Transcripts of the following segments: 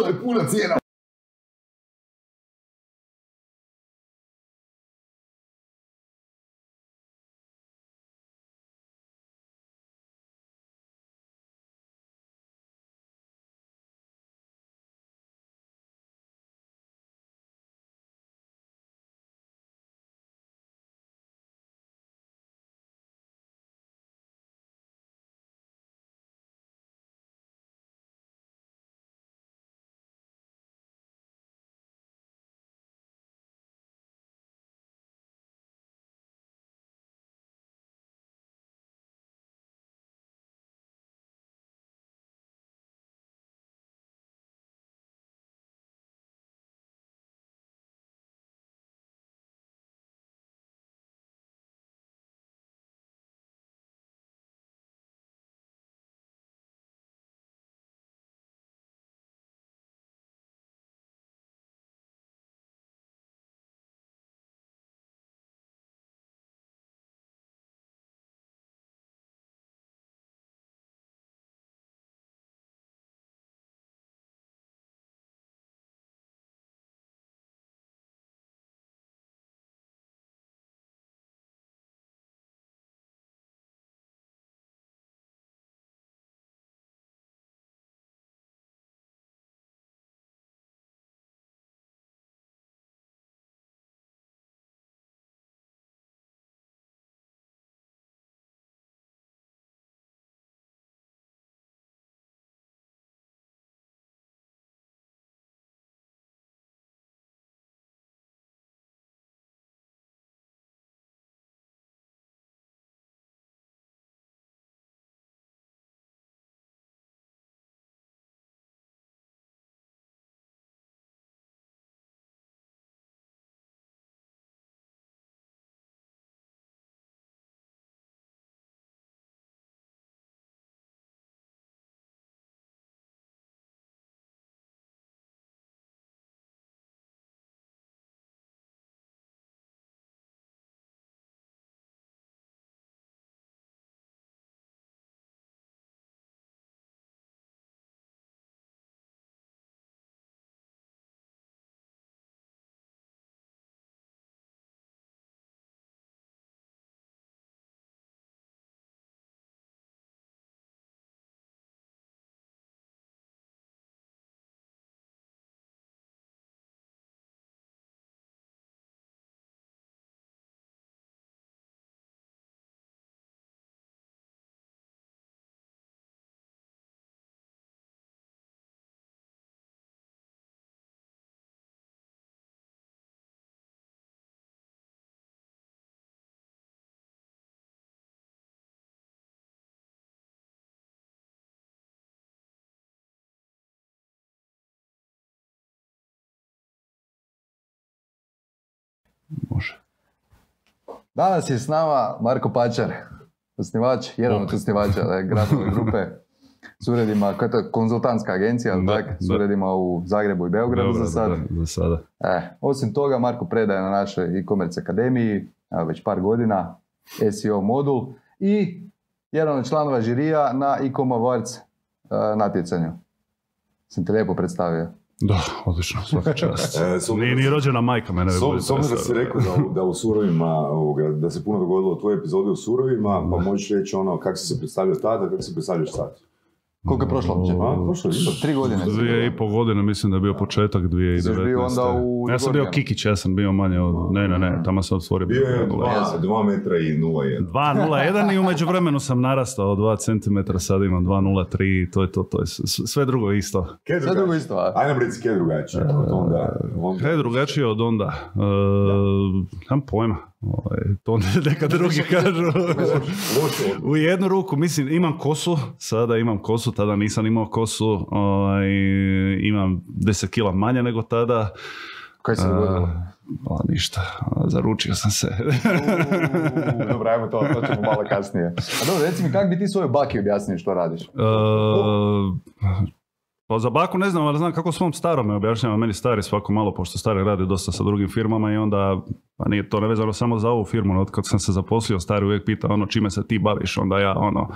To je Može. Danas je s nama Marko Pačar, osnivač, jedan od osnivača da, gradove grupe s uredima, koja je to konzultantska agencija, ali Da, tak, s uredima u Zagrebu i Beogradu za sad. Da, za sada. E, osim toga, Marko predaje na našoj e-commerce akademiji, već par godina, SEO modul i jedan od članova žirija na e-com awards e, natjecanju. Sam te lijepo predstavio. Da, odlično, svaka čast. E, s obzirom- Nije ni rođena majka mene. S bude s obzirom da si rekao da, u- da u surovima, ovoga, da se puno dogodilo u tvojoj epizodi u surovima, pa možeš reći ono kako si se predstavio tada, kako se predstavljaš sad. Koliko je prošlo uopće? A, prošlo je. Tri godine. Dvije i pol godine, mislim da je bio početak 2019. Ti si bio onda u Ja sam bio. Kikić, ja sam bio manje od... Ne, ne, ne, tamo sam otvorio. Bio je bio dva, dva metra i 0,1. 2.01 i umeđu vremenu sam narastao 2 cm, sad imam 2.03, to je to, to je sve drugo je isto. Kaj je Sve drugo isto, a? Aj nam reci kaj je drugačije. Onda, onda. Kaj je drugačije od onda? E, Nemam pojma. Ovaj, to neka drugi kažu. U jednu ruku, mislim, imam kosu, sada imam kosu, tada nisam imao kosu, ovaj, imam 10 kila manje nego tada. Kaj se dogodilo? Pa ništa, zaručio sam se. Uuu, Dobro, ajmo to, to ćemo malo kasnije. A dobro, reci mi, kako bi ti svojoj baki objasnio što radiš? E, pa za baku ne znam, ali znam kako svom starome objašnjava meni stari svako malo, pošto stari radi dosta sa drugim firmama i onda, pa nije to nevezano samo za ovu firmu, no, od kad sam se zaposlio, stari uvijek pita ono čime se ti baviš, onda ja ono,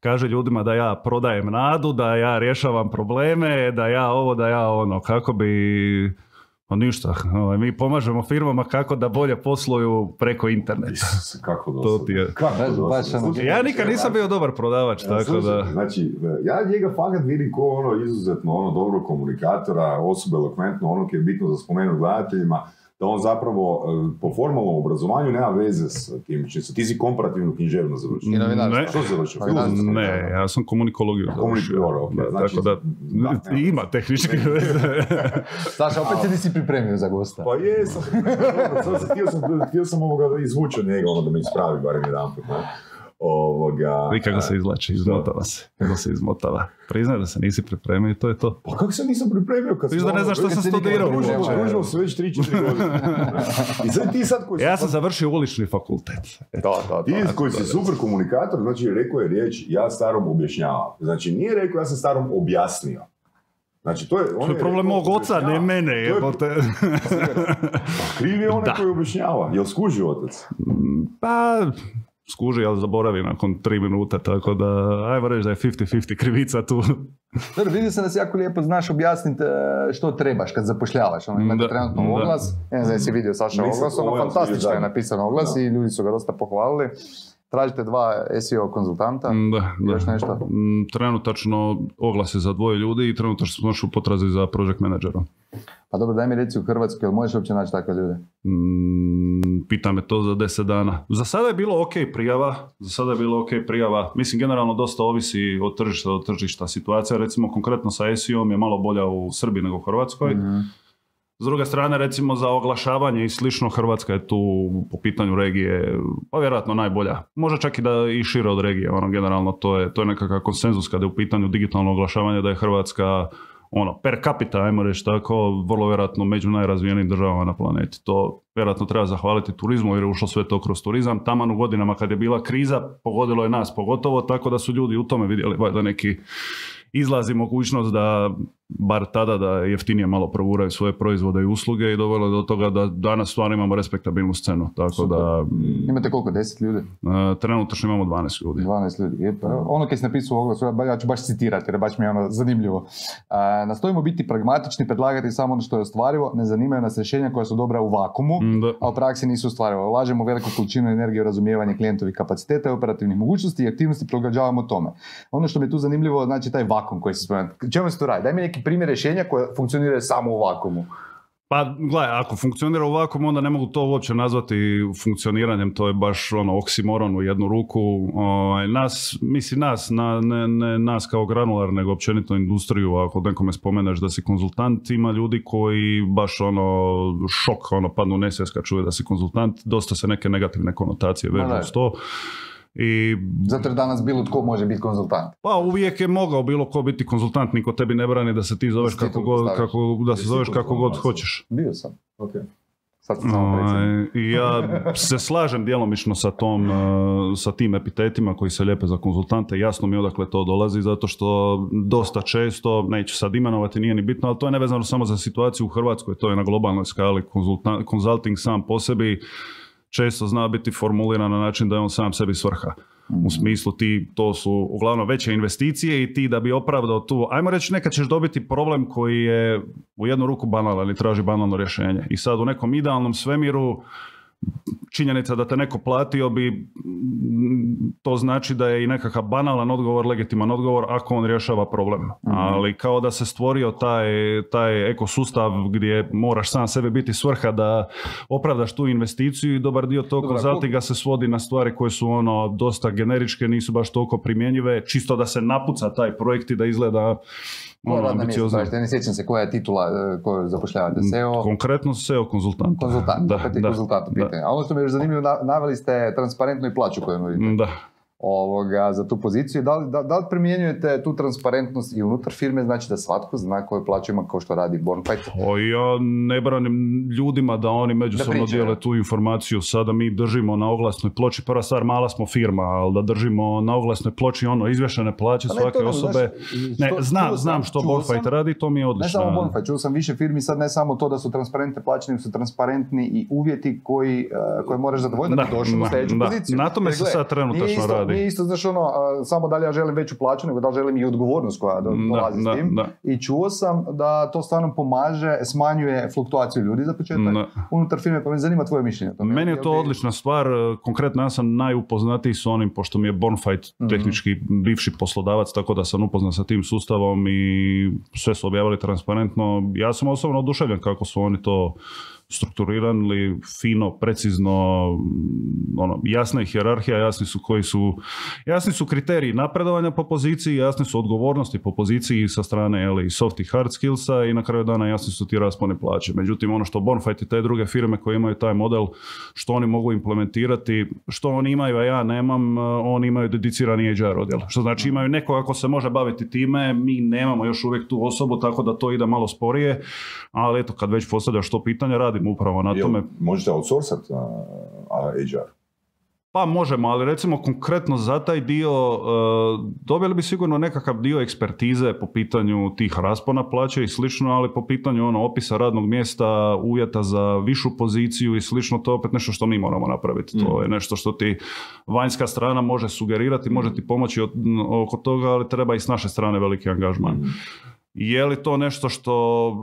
kaže ljudima da ja prodajem nadu, da ja rješavam probleme, da ja ovo, da ja ono, kako bi ništa, ovaj, mi pomažemo firmama kako da bolje posluju preko interneta. Kako To ti je. Kako dosadno. Ja nikad nisam bio dobar prodavač, Ja, tako da... Znači, ja njega fakat vidim ko ono izuzetno ono dobro komunikatora, osoba elokventno, ono koji je bitno za spomenuti gledateljima, da on zapravo e, po formalnom obrazovanju nema veze s tim čim se. Ti si komparativnu književno završio. I novinarstvo. Ne. Što si završio? Pa Filozofsko? Ne, ja sam komunikologiju završio. Komunikologiju, ok, Da, znači- tako da, da, ima tehnički veze. Saša, opet se nisi pripremio za gosta. Pa jesam, htio sam, htio sam ovoga izvući od njega, ono da me ispravi barem jedan put, ne? Ovoga, Vi kako se izlači, izmotava se. Kako se izmotava. Priznaj da se nisi pripremio i to je to. Pa kako se nisam pripremio kad Viš da ne znaš što sam studirao Družimo, se već 3-4 godine. I sad ti sad koji. Ja sam završio ulični fakultet. Da, da, Ti koji si super komunikator, znači rekao je riječ ja starom objašnjavam. Znači nije rekao ja sam starom objasnio. Znači to je... on To je problem mog oca, ne mene, je- jebote. Pa kriv je onaj koji objašnjava. Jel skuži otac? Pa, skuži, ali zaboravi nakon tri minuta, tako da, ajmo reći da je 50-50 krivica tu. Dobro, vidio sam da si jako lijepo znaš objasniti e, što trebaš kad zapošljavaš. Ono, imate Da, trenutno da. oglas. Ne znam jesi vidio Saša oglas, ono fantastično je napisan oglas Da. i ljudi su ga dosta pohvalili. Tražite dva SEO konzultanta. Da, da. Još nešto? Mm, Trenutačno oglas je za dvoje ljudi i trenutačno smo još u potrazi za project managera. Pa dobro, daj mi reci u Hrvatskoj, jel možeš uopće naći takve ljude? Mm, pita me to za 10 dana. Za sada je bilo ok prijava, za sada je bilo ok prijava. Mislim, generalno dosta ovisi od tržišta do tržišta. Situacija, recimo, konkretno sa SEO-om je malo bolja u Srbiji nego u Hrvatskoj. Mhm. S druge strane, recimo, za oglašavanje i slično, Hrvatska je tu po pitanju regije, pa vjerojatno najbolja. Možda čak i da i šire od regije, ono, generalno, to je, to je nekakav konsenzus kada je u pitanju digitalno oglašavanje, da je Hrvatska ono, per capita, ajmo reći tako, vrlo vjerojatno među najrazvijenijim državama na planeti. To vjerojatno treba zahvaliti turizmu jer je ušlo sve to kroz turizam. Taman u godinama kad je bila kriza, pogodilo je nas pogotovo, tako da su ljudi u tome vidjeli valjda neki izlazi mogućnost da bar tada da jeftinije malo provuraju svoje proizvode i usluge i dovelo je do toga da danas stvarno imamo respektabilnu scenu. Tako Super. da Imate koliko? 10 ljudi? e, trenutačno imamo 12 ljudi. 12 ljudi. Je, pa, ono kad si napisao u oglasu, ja ću baš citirati jer baš mi je ono zanimljivo. A, nastojimo biti pragmatični, predlagati samo ono što je ostvarivo, ne zanimaju nas rješenja koja su dobra u vakumu, Mm, a u praksi nisu ostvariva. Ulažemo veliku količinu energije u razumijevanje klijentovih kapaciteta i operativnih mogućnosti i aktivnosti prilagođavamo tome. Ono što mi je tu zanimljivo, znači taj vakum koji se spomenuo. Čemu se to radi? Daj mi neki primjer rješenja koje funkcioniraju samo u vakumu. Pa gledaj, ako funkcionira ovako, onda ne mogu to uopće nazvati funkcioniranjem, to je baš ono oksimoron u jednu ruku. Ovaj, nas, mislim nas, na, ne, ne nas kao granular, nego općenito industriju, ako nekome spomeneš da si konzultant, ima ljudi koji baš ono šok, ono padnu u nesvijest kad čuje da si konzultant, dosta se neke negativne konotacije vežu uz to. I Zato jer danas bilo tko može biti konzultant. pa uvijek je mogao bilo ko biti konzultant, niko tebi ne brani da se ti zoveš kako god, kako, da se zoveš kako god hoćeš. Bio sam. Ok. Sad sam samo predsjednik. Ovaj, I ja se slažem djelomično sa, tom, eh, sa tim epitetima koji se lijepe za konzultante. Jasno mi je odakle to dolazi, zato što dosta često, neću sad imenovati, nije ni bitno, ali to je nevezano samo za situaciju u Hrvatskoj, to je na globalnoj skali. Konzulting sam po sebi često zna biti formuliran na način da je on sam sebi svrha. U smislu ti, to su uglavnom veće investicije i ti da bi opravdao tu, ajmo reći nekad ćeš dobiti problem koji je u jednu ruku banalan i traži banalno rješenje. I sad u nekom idealnom svemiru činjenica da te neko platio bi to znači da je i nekakav banalan odgovor, legitiman odgovor ako on rješava problem. Ali kao da se stvorio taj, taj ekosustav gdje moraš sam sebi biti svrha da opravdaš tu investiciju i dobar dio tog Dobro, a konzultinga se svodi na stvari koje su ono dosta generičke, nisu baš toliko primjenjive, čisto da se napuca taj projekt i da izgleda Ono, mjesta ambiciozno. Ne sjećam se koja je titula e, koju zapošljavate. SEO, Konkretno SEO konzultant. konzultant. Da, opet da, konzultant pitanju. A ono što mi je još zanimljivo, na- naveli ste transparentnu i plaću koju nudite. Da. Ovoga, za tu poziciju. Da li, da, da li primjenjujete tu transparentnost i unutar firme, znači da svatko zna koju plaću ima kao što radi Bornfight? O, ja ne branim ljudima da oni međusobno dijele tu informaciju. Sada mi držimo na oglasnoj ploči, prva stvar, mala smo firma, ali da držimo na oglasnoj ploči ono izvješene plaće Pa ne, svake to, osobe. znaš, ne, što- znam, znam što sam- radi, to mi je Ne odlično. samo Bonfight, čuo sam više firmi, sad ne samo to da su transparentne plaće, nego su transparentni i uvjeti koji, eh, koje moraš zadovoljiti da, bi Da, došao u sljedeću poziciju. Na tome Jer se sad trenutačno radi. Nije isto, znaš, ono, samo da li ja želim veću plaću, nego da li želim i odgovornost koja dolazi da, s tim. da. I čuo sam da to stvarno pomaže, smanjuje fluktuaciju ljudi za početak unutar firme, pa me zanima tvoje mišljenje. Meni je to odlična stvar, e, konkretno ja sam najupoznatiji s onim, pošto mi je Bonfight Mhm. tehnički bivši poslodavac, tako da sam upoznat sa tim sustavom i sve su objavili transparentno. Ja sam osobno oduševljen kako su oni to strukturirali, fino, precizno, mm, ono, jasna je hjerarhija, jasni su koji su, jasni su kriteriji napredovanja po poziciji, jasni su odgovornosti po poziciji sa strane i soft i hard skillsa i na kraju dana jasni su ti rasponi plaće. Međutim, ono što Bonfight i te druge firme koje imaju taj model, što oni mogu implementirati, što oni imaju, a ja nemam, eh, oni imaju dedicirani HR odjel. Što znači imaju nekoga ko se može baviti time, mi nemamo još uvijek tu osobu, tako da to ide malo sporije, ali eto, kad već postavljaš to pitanje, radimo upravo na Jel tome. možete outsourcat a, a, HR? Pa možemo, ali recimo konkretno za taj dio e, dobili bi sigurno nekakav dio ekspertize po pitanju tih raspona plaće i slično, ali po pitanju ono opisa radnog mjesta, uvjeta za višu poziciju i slično, to je opet nešto što mi moramo napraviti. To je nešto što ti vanjska strana može sugerirati, može ti pomoći od- oko toga, ali treba i s naše strane veliki angažman. Je li to nešto što,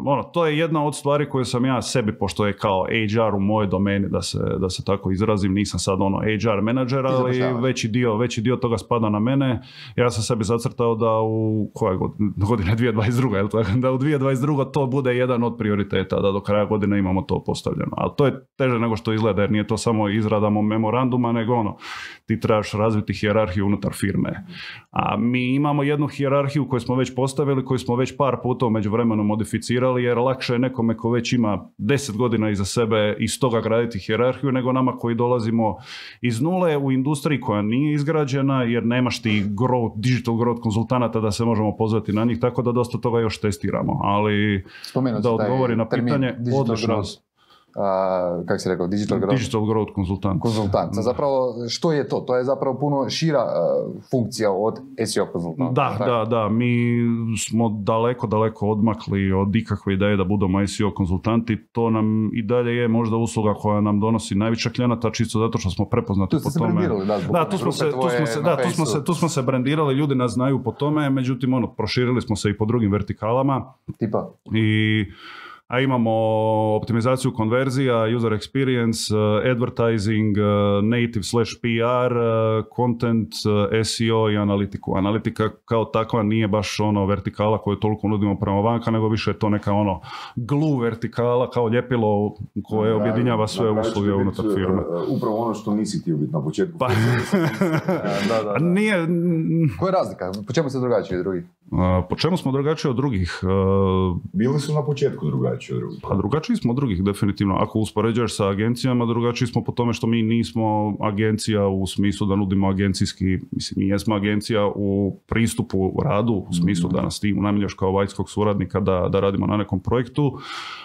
ono, to je jedna od stvari koje sam ja sebi, pošto je kao HR u mojoj domeni, da se, da se tako izrazim, nisam sad ono HR menadžer, ali veći dio, veći dio toga spada na mene. Ja sam sebi zacrtao da u koje godine, godine 2022. Jel tako? Da u 2022. to bude jedan od prioriteta, da do kraja godine imamo to postavljeno. Ali to je teže nego što izgleda, jer nije to samo izradamo memoranduma, nego ono, ti trebaš razviti hijerarhiju unutar firme. A mi imamo jednu hijerarhiju koju smo već postavili, koju smo već par puta u međuvremenu modificirali, jer lakše je nekome ko već ima 10 godina iza sebe iz toga graditi hijerarhiju, nego nama koji dolazimo iz nule u industriji koja nije izgrađena, jer nemaš ti growth, digital growth konzultanata da se možemo pozvati na njih, tako da dosta toga još testiramo. Ali Spomenuo da odgovori na pitanje, odlično. growth. A, kako si rekao, digital growth Digital growth konzultant. konzultant. Zapravo, što je to? To je zapravo puno šira a, funkcija od SEO konzultanta. Da, tako? da, da, mi smo daleko, daleko odmakli od ikakve ideje da budemo SEO konzultanti. To nam i dalje je možda usluga koja nam donosi najviše klijenata, čisto zato što smo prepoznati Tu po tome. da, tu smo, se, tu, smo se, da tu, smo se, tu smo se brendirali, ljudi nas znaju po tome, međutim, ono, proširili smo se i po drugim vertikalama Tipa, i a imamo optimizaciju konverzija, user experience, eh, advertising, eh, native slash PR, eh, content, SEO i analitiku. Analitika kao takva nije baš ono vertikala koju toliko nudimo prema vanka, nego više je to neka ono glue vertikala kao ljepilo koje Na kraju- objedinjava sve na usluge unutar firme. Upravo ono što nisi htio biti na početku. Pa, da, da, da. nije, Koja je razlika? Po čemu se drugačiji od drugih? a, po čemu smo drugačiji od drugih? Bili su na početku drugačiji od drugih. Pa drugačiji smo od drugih, definitivno. Ako uspoređuješ sa agencijama, drugačiji smo po tome što mi nismo agencija u smislu da nudimo agencijski, mislim, mi jesmo agencija u pristupu radu, u smislu da nas ti unajmljaš kao vanjskog suradnika da, da radimo na nekom projektu,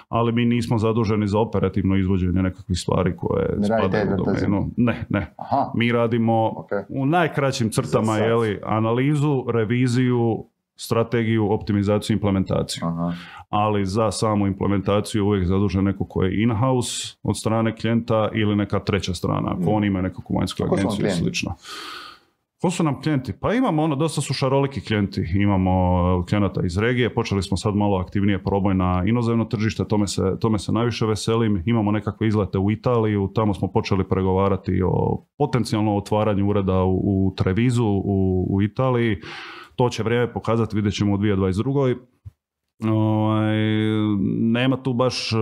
ali mi nismo zaduženi za operativno izvođenje nekakvih stvari koje Ne spadaju u domenu. Ne, ne. Aha, Mi radimo ok. u najkraćim crtama jeli, analizu, reviziju, strategiju, optimizaciju, implementaciju Aha. ali za samu implementaciju uvijek zadužen neko ko je in-house od strane klijenta ili neka treća strana, ako oni imaju nekakvu vanjsku Mm. Agenciju i slično. Ko su nam klijenti? Pa imamo ono, dosta su šaroliki klijenti. Imamo uh, klijenata iz regije, počeli smo sad malo aktivnije proboj na inozemno tržište, tome se, tome se najviše veselim. Imamo nekakve izlete u Italiju, tamo smo počeli pregovarati o potencijalnom otvaranju ureda u, u Trevizu u, u Italiji. To će vrijeme pokazati, vidjet ćemo u 2022. Ovaj, nema tu baš, eh,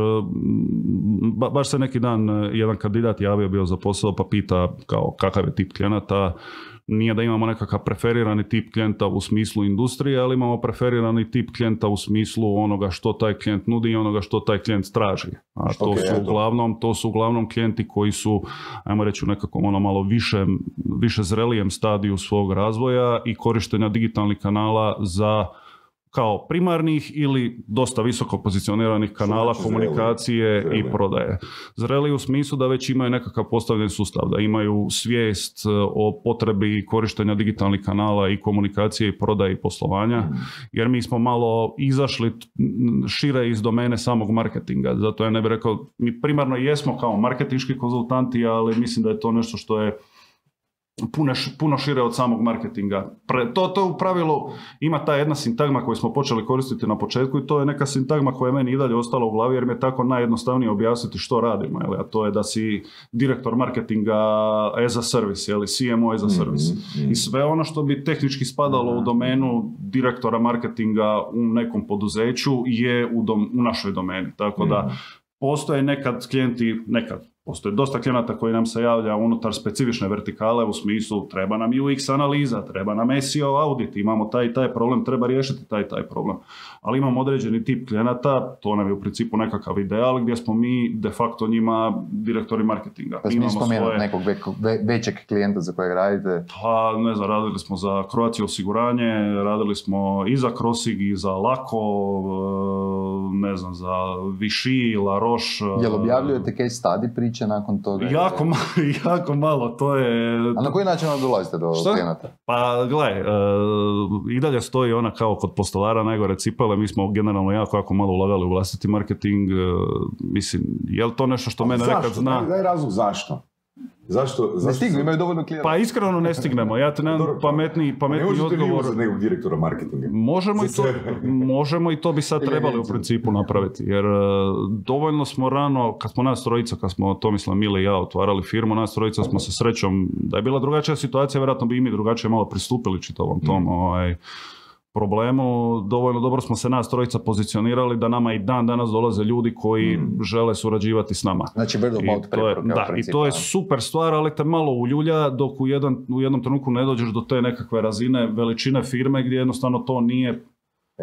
ba- baš se neki dan eh, jedan kandidat javio bio za posao pa pita kao kakav je tip klijenata. Nije da imamo nekakav preferirani tip klijenta u smislu industrije, ali imamo preferirani tip klijenta u smislu onoga što taj klijent nudi i onoga što taj klijent traži. A to Ok, su uglavnom, to su uglavnom klijenti koji su, ajmo reći, u nekakvom ono malo više, više zrelijem stadiju svog razvoja i korištenja digitalnih kanala za kao primarnih ili dosta visoko pozicioniranih kanala znači komunikacije zreli? i Zreli. prodaje. Zreli u smislu da već imaju nekakav postavljen sustav, da imaju svijest e, o potrebi korištenja digitalnih kanala i komunikacije i prodaje i poslovanja, Mhm. jer mi smo malo izašli šire iz domene samog marketinga, zato ja ne bih rekao, mi primarno jesmo kao marketinški konzultanti, ali mislim da je to nešto što je puno, puno šire od samog marketinga. to, to u pravilu ima ta jedna sintagma koju smo počeli koristiti na početku i to je neka sintagma koja je meni i dalje ostala u glavi jer mi je tako najjednostavnije objasniti što radimo. a to je da si direktor marketinga as a service, ili CMO as a mhm, service. Mhm. I sve ono što bi tehnički spadalo u mhm. domenu direktora marketinga u nekom poduzeću je u, u našoj domeni. Tako da postoje nekad klijenti, nekad, Postoje dosta klijenata koji nam se javlja unutar specifične vertikale u smislu treba nam UX analiza, treba nam SEO audit, imamo taj i taj problem, treba riješiti taj i taj problem. Ali imamo određeni tip klijenata, to nam je u principu nekakav ideal gdje smo mi de facto njima direktori marketinga. Pa imamo svoje... nekog većeg klijenta za kojeg radite? Pa ne znam, radili smo za Croatia osiguranje, radili smo i za Crossing i za Lako, ne znam, za Vichy, La Roche. Jel objavljujete case study priče nakon toga? Jako, malo, jako malo, to je... A na koji način onda dolazite do Što? klijenata? Pa gledaj, uh, i dalje stoji ona kao kod postolara najgore cipele, mi smo generalno jako, jako malo ulagali u vlastiti marketing, uh, mislim, je li to nešto što mene nekad zna? Daj razlog zašto. Zašto? zašto ne stignu, imaju dovoljno klijenata. Pa iskreno ne stignemo. Ja te nemam pametni, pametni ne odgovor. Ne nekog direktora marketinga. Možemo i, to, možemo i to bi sad trebali u principu napraviti. Jer e, dovoljno smo rano, kad smo nas trojica, kad smo Tomislav Mile i ja otvarali firmu, nas trojica smo se srećom, da je bila drugačija situacija, vjerojatno bi i mi drugačije malo pristupili čitavom tom. Mm. Ovaj, problemu, dovoljno dobro smo se nas trojica pozicionirali da nama i dan danas dolaze ljudi koji mm. žele surađivati s nama. Znači word of Da, i to je super stvar, ali te malo uljulja dok u, jedan, u jednom trenutku ne dođeš do te nekakve razine veličine firme gdje jednostavno to nije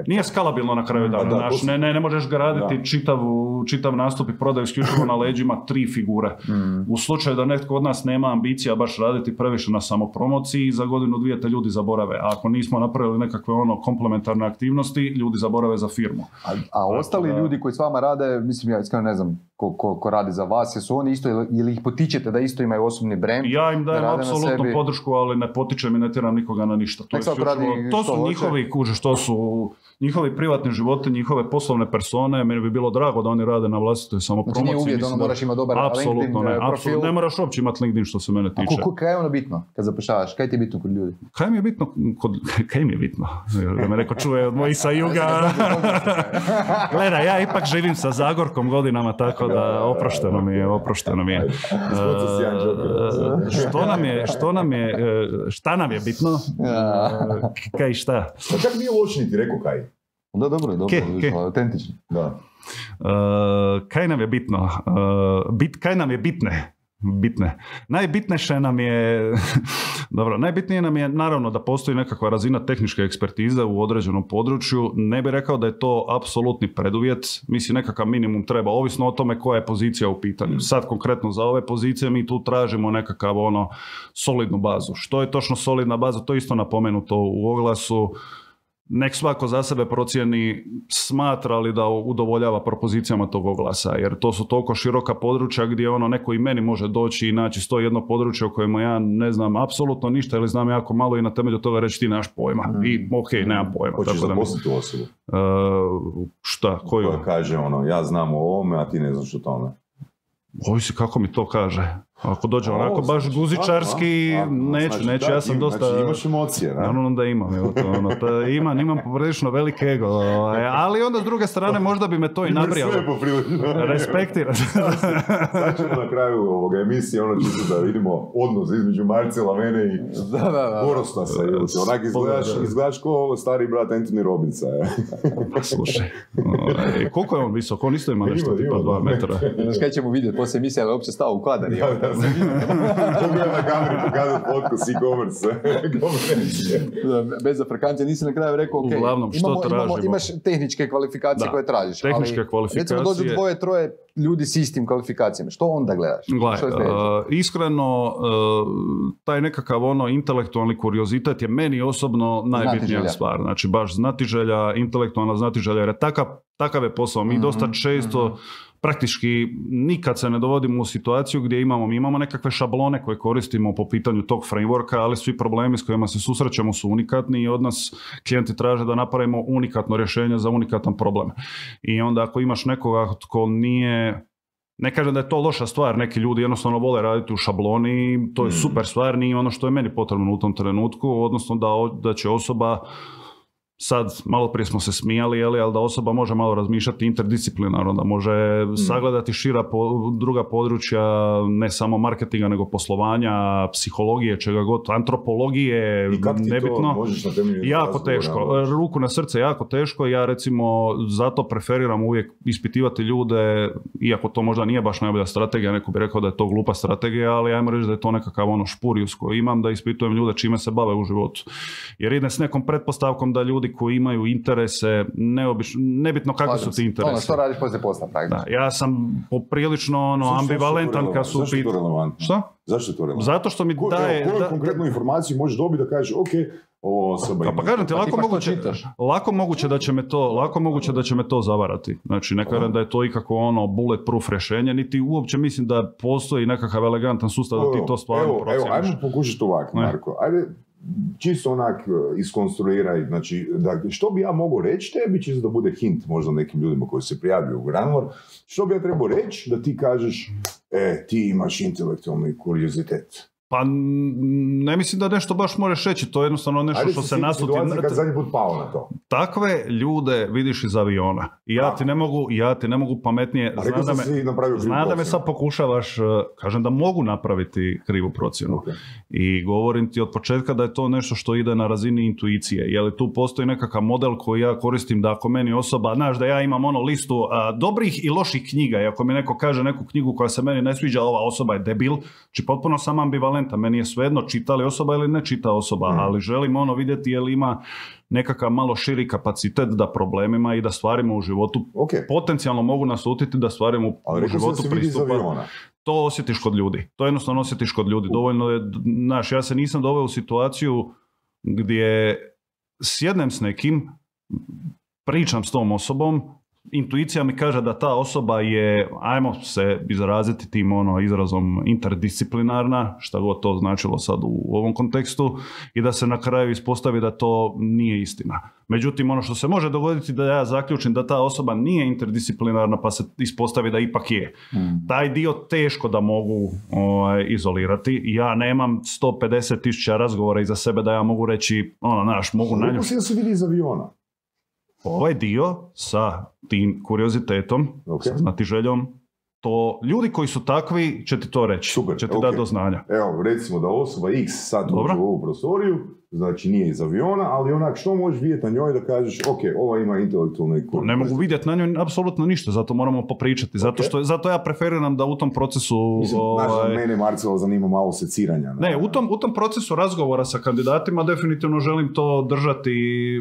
Nije skalabilno na kraju dana, da, ne, ne, ne možeš graditi čitav, čitav nastup i prodaju isključivo na leđima tri figure. Mm. U slučaju da netko od nas nema ambicija baš raditi previše na samopromociji, za godinu dvije te ljudi zaborave. A ako nismo napravili nekakve ono komplementarne aktivnosti, ljudi zaborave za firmu. A, a ostali ljudi koji s vama rade, mislim ja iskreno ne znam ko, ko, ko, radi za vas, jesu oni isto ili ih potičete da isto imaju osobni brand? Ja im dajem apsolutno podršku, ali ne potičem i ne tjeram nikoga na ništa. To, je to su njihovi kuže, što su njihovi privatni životi, njihove poslovne persone, meni bi bilo drago da oni rade na vlastitoj samopromociji. Znači nije uvijek, ono moraš imati dobar apsolutno ne, eh, profil. ne moraš uopće imati LinkedIn što se mene tiče. A kaj je ono bitno kad zapošljavaš? Kaj ti je bitno kod ljudi? Kaj mi je bitno kod, kaj mi je bitno? Da me neko čuje od mojih sa juga. Gledaj, ja ipak živim sa Zagorkom godinama, tako da oprošteno mi je, oprošteno mi je. Eh, što nam je, što nam je, eh, šta nam je bitno? Kaj šta? Pa čak nije loši ti rekao kaj. Da, dobro, dobro, ke, ke. autentično. Da. Uh, kaj nam je bitno? Uh, bit, kaj nam je bitne? Bitne. Najbitnije nam je, dobro, najbitnije nam je naravno da postoji nekakva razina tehničke ekspertize u određenom području. Ne bih rekao da je to apsolutni preduvjet. Mislim, nekakav minimum treba, ovisno o tome koja je pozicija u pitanju. Sad konkretno za ove pozicije mi tu tražimo nekakav ono solidnu bazu. Što je točno solidna baza? To je isto napomenuto u oglasu nek svako za sebe procijeni smatra li da udovoljava propozicijama tog oglasa, jer to su toliko široka područja gdje ono neko i meni može doći i naći sto jedno područje o kojemu ja ne znam apsolutno ništa ili znam jako malo i na temelju toga reći ti nemaš pojma. Mm. I ok, mm. nemam pojma. Hoćeš zaposliti tu osobu? Uh, šta? Koju? Koja kaže ono, ja znam o ovome, a ti ne znaš o tome. Ovisi kako mi to kaže. Ako dođe onako baš guzičarski, neću, znači, neću, ja sam dosta... Znači imaš emocije, ne? Naravno da imam, evo to, ono, to, imam, imam poprilično velik ego, ovaj, ali onda s druge strane možda bi me to i nabrijalo. sve poprilično. Respektira. Sad ćemo na kraju ovoga emisije, ono čisto da vidimo odnos između Marcela, mene i da, da, da. Borostasa. Onak izgledaš, izgledaš ko stari brat Anthony Robbinsa. pa slušaj, ovaj, koliko je on visok? On isto ima nešto tipa dva metra. Znaš kaj ćemo vidjeti poslije emisije, ali uopće stao u kadar. Pogledaj na kameru fotku s e-commerce. Bez afrikancije nisi na kraju rekao, ok, Uglavnom, što imamo, imamo, imaš tehničke kvalifikacije koje tražiš. Tehničke ali, kvalifikacije. Recimo dođu dvoje, troje ljudi s istim kvalifikacijama. Što onda gledaš? Gledaj, uh, iskreno, uh, taj nekakav ono intelektualni kuriozitet je meni osobno najbitnija stvar. Znači, baš znatiželja, intelektualna znatiželja, jer je takav, takav je posao. Mi mm-hmm, dosta često mm-hmm praktički nikad se ne dovodimo u situaciju gdje imamo, mi imamo nekakve šablone koje koristimo po pitanju tog frameworka, ali svi problemi s kojima se susrećemo su unikatni i od nas klijenti traže da napravimo unikatno rješenje za unikatan problem. I onda ako imaš nekoga tko nije ne kažem da je to loša stvar, neki ljudi jednostavno vole raditi u šabloni, to je Mm. super stvar, nije ono što je meni potrebno u tom trenutku, odnosno da, da će osoba sad, malo prije smo se smijali, jeli, ali da osoba može malo razmišljati interdisciplinarno, da može Mm. sagledati šira po- druga područja, ne samo marketinga, nego poslovanja, psihologije, čega god, antropologije, I ti nebitno. to možeš na temelju Jako teško, naći? ruku na srce jako teško, ja recimo zato preferiram uvijek ispitivati ljude, iako to možda nije baš najbolja strategija, neko bi rekao da je to glupa strategija, ali ajmo reći da je to nekakav ono špurius koji imam, da ispitujem ljude čime se bave u životu. Jer ide s nekom pretpostavkom da ljudi koji imaju interese, neobično, nebitno kakvi su ti se. interesi. Ono što radiš poslije posla praktično. Da, ja sam poprilično ono, Zašto- ambivalentan kad su... relevantno? Zašto je to relevantno? Šta? Zašto je to relevantno? Zato što mi Ko- daje... evo, koju da- konkretnu informaciju možeš dobiti da kažeš, ok, ovo osoba Pa, ima... pa kažem ti, Pa lako moguće, čitaš. lako moguće da će me to, lako moguće da će me to zavarati. Znači, ne kažem da je to ikako ono bulletproof rješenje, niti uopće mislim da postoji nekakav elegantan sustav da ti to stvarno evo, evo, procijeniš. ajmo pokušati ovako. Marko. Ajde, čisto onak e, iskonstruiraj, znači, da, što bi ja mogao reći tebi, čisto da bude hint možda nekim ljudima koji se prijavljuju u Granmor, što bi ja trebao reći da ti kažeš, e, ti imaš intelektualni kuriozitet. Pa ne mislim da nešto baš možeš reći, to je jednostavno nešto što si se nasuti. situacija kad zadnji put pao na to. Takve ljude vidiš iz aviona. I ja ti ne mogu, ja ti ne mogu pametnije, zna da me, zna da me procjenu. sad pokušavaš, eh, kažem da mogu napraviti krivu procjenu. I govorim ti od početka da je to nešto što ide na razini intuicije. Je li tu postoji nekakav model koji ja koristim da ako meni osoba, znaš da ja imam ono listu a, dobrih i loših knjiga i ako mi neko kaže neku knjigu koja se meni ne sviđa, ova osoba je debil, znači potpuno sam ambivalentan, meni je svejedno čita li osoba ili ne čita osoba, Hmm. ali želim ono vidjeti je li ima nekakav malo širi kapacitet da problemima i da stvarima u životu Ok, potencijalno mogu naslutiti da stvarima u, ali u životu pristupa to osjetiš kod ljudi. To jednostavno osjetiš kod ljudi. Dovoljno je, znaš, ja se nisam doveo u situaciju gdje sjednem s nekim, pričam s tom osobom, intuicija mi kaže da ta osoba je, ajmo se izraziti tim ono izrazom interdisciplinarna, šta god to značilo sad u ovom kontekstu, i da se na kraju ispostavi da to nije istina. Međutim, ono što se može dogoditi da ja zaključim da ta osoba nije interdisciplinarna pa se ispostavi da ipak je taj dio teško da mogu ovaj, izolirati. Ja nemam 150 tisuća razgovora iza sebe da ja mogu reći, ono, znaš, mogu na da se vidi iz aviona. Ovaj dio sa tim kuriozitetom, Ok. sa znatiželjom, to ljudi koji su takvi će ti to reći, Super, će ti ok. dati do znanja. Evo, recimo da osoba X sad Dobro. u ovu prostoriju, znači nije iz aviona, ali onak što možeš vidjeti na njoj da kažeš, ok, ova ima intelektualni Pa Ne mogu vidjeti na njoj apsolutno ništa, zato moramo popričati. Zato, što, zato ja preferiram da u tom procesu... Mislim, ovaj, mene Marcelo zanima malo seciranja. Ne, u tom, u tom procesu razgovora sa kandidatima definitivno želim to držati,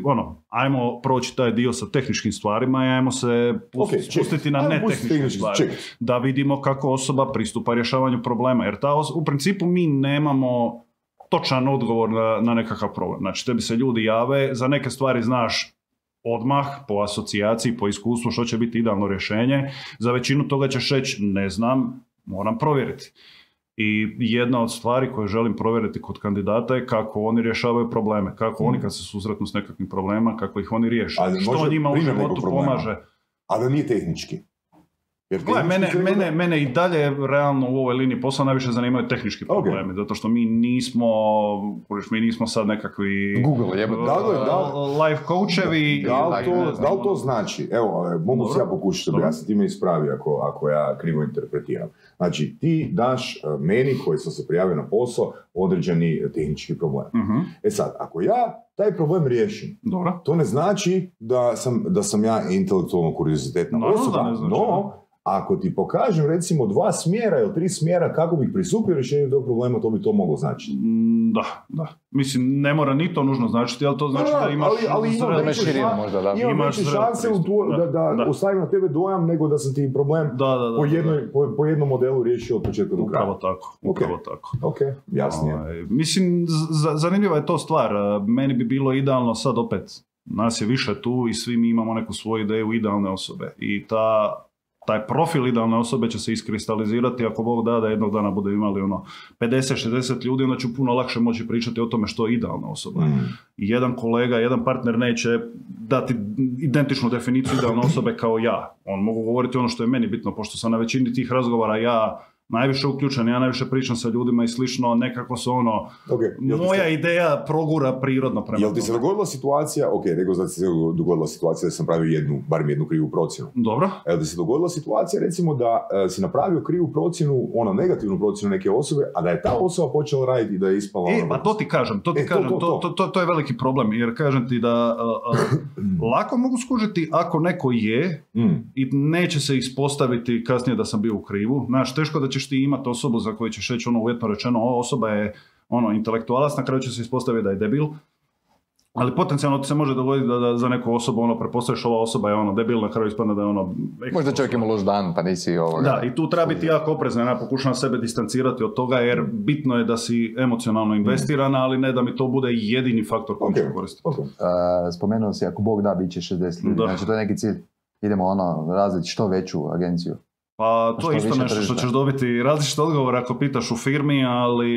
ono, ajmo proći taj dio sa tehničkim stvarima i ajmo se pust- Ok, check. spustiti na Ajmo ne pustiti tehničke tehnički, stvari. Da vidimo kako osoba pristupa rješavanju problema, jer ta os- u principu mi nemamo točan odgovor na, na nekakav problem. Znači, tebi se ljudi jave, za neke stvari znaš odmah, po asocijaciji, po iskustvu, što će biti idealno rješenje. Za većinu toga ćeš reći, ne znam, moram provjeriti. I jedna od stvari koje želim provjeriti kod kandidata je kako oni rješavaju probleme, kako oni kad se susretnu s nekakvim problemima, kako ih oni riješe. Što njima u životu problema? pomaže. A da nije tehnički. Jer Gle, mene, se mene, da- mene i dalje realno u ovoj liniji posla najviše zanimaju tehnički problemi, zato što mi nismo, mi nismo sad nekakvi Google, jebote. Da li da li- life coachevi. Da li, Tak, to, da li to znači, evo, e, mogu Dobro. ja pokušati Dobro. objasniti, ti me ispravi ako, ako ja krivo interpretiram. Znači, ti daš e, meni, koji sam se prijavio na posao, određeni tehnički problem. Mhm, E sad, ako ja taj problem riješim, Dobro. to ne znači da sam, da sam ja intelektualno kuriozitetna da osoba, ne znači, no, ako ti pokažem recimo dva smjera ili tri smjera kako bih pristupio rješenju tog problema, to bi to moglo značiti. Mm, Da, da. Mislim, ne mora ni to nužno značiti, ali to znači Da, da imaš... ali, ali Da veće me širinu šan- možda, da. imam Imaš veće zrel šanse u tvoj- da, da, da, ostavim na tebe dojam nego da sam ti problem po, jednoj, po, po jednom modelu riješio od početka do kraja. Upravo tako, upravo tako. Ok, jasnije. Ovaj, mislim, z- zanimljiva je to stvar. E, Meni bi bilo idealno sad opet, nas je više tu i svi mi imamo neku svoju ideju idealne osobe. I ta taj profil idealne osobe će se iskristalizirati ako Bog da da jednog dana bude imali ono 50-60 ljudi, onda ću puno lakše moći pričati o tome što je idealna osoba. Mm. I jedan kolega, jedan partner neće dati identičnu definiciju idealne osobe kao ja. On mogu govoriti ono što je meni bitno, pošto sam na većini tih razgovara ja najviše uključen, ja najviše pričam sa ljudima i slično, nekako su ono, Ok, jel ti moja se- ideja progura prirodno prema Jel ti se dogodila situacija, ok, rekao da ti se dogodila situacija da sam pravio jednu, barem jednu krivu procjenu. Dobro. Jel ti se dogodila situacija recimo da e, si napravio krivu procjenu, ono negativnu procjenu neke osobe, a da je ta osoba počela raditi i da je ispala E, ono... pa to ti kažem, to ti E, kažem, to, to, to. to, to, to je veliki problem, jer kažem ti da a, a, lako mogu skužiti ako neko je Mm, i neće se ispostaviti kasnije da sam bio u krivu. Znaš, teško da ćeš ti imati osobu za koju ćeš reći ono uvjetno rečeno, ova osoba je ono intelektualac, na kraju će se ispostaviti da je debil. Ali potencijalno ti se može dogoditi da, da za neku osobu ono prepostaviš ova osoba je ono debil, na kraju ispadne da je ono... Možda čovjek ima loš dan, pa nisi ovoga. Da, i tu treba biti jako oprezan, ja pokušavam sebe distancirati od toga jer bitno je da si emocionalno investiran, ali ne da mi to bude jedini faktor koji ok, ću koristiti. ok. Uh, spomenuo si, ako Bog da, bit će 60 ljudi. Da. Znači, to je neki cilj. Idemo ono, razviti što veću agenciju. Pa to je isto nešto što ćeš dobiti različit odgovor ako pitaš u firmi, ali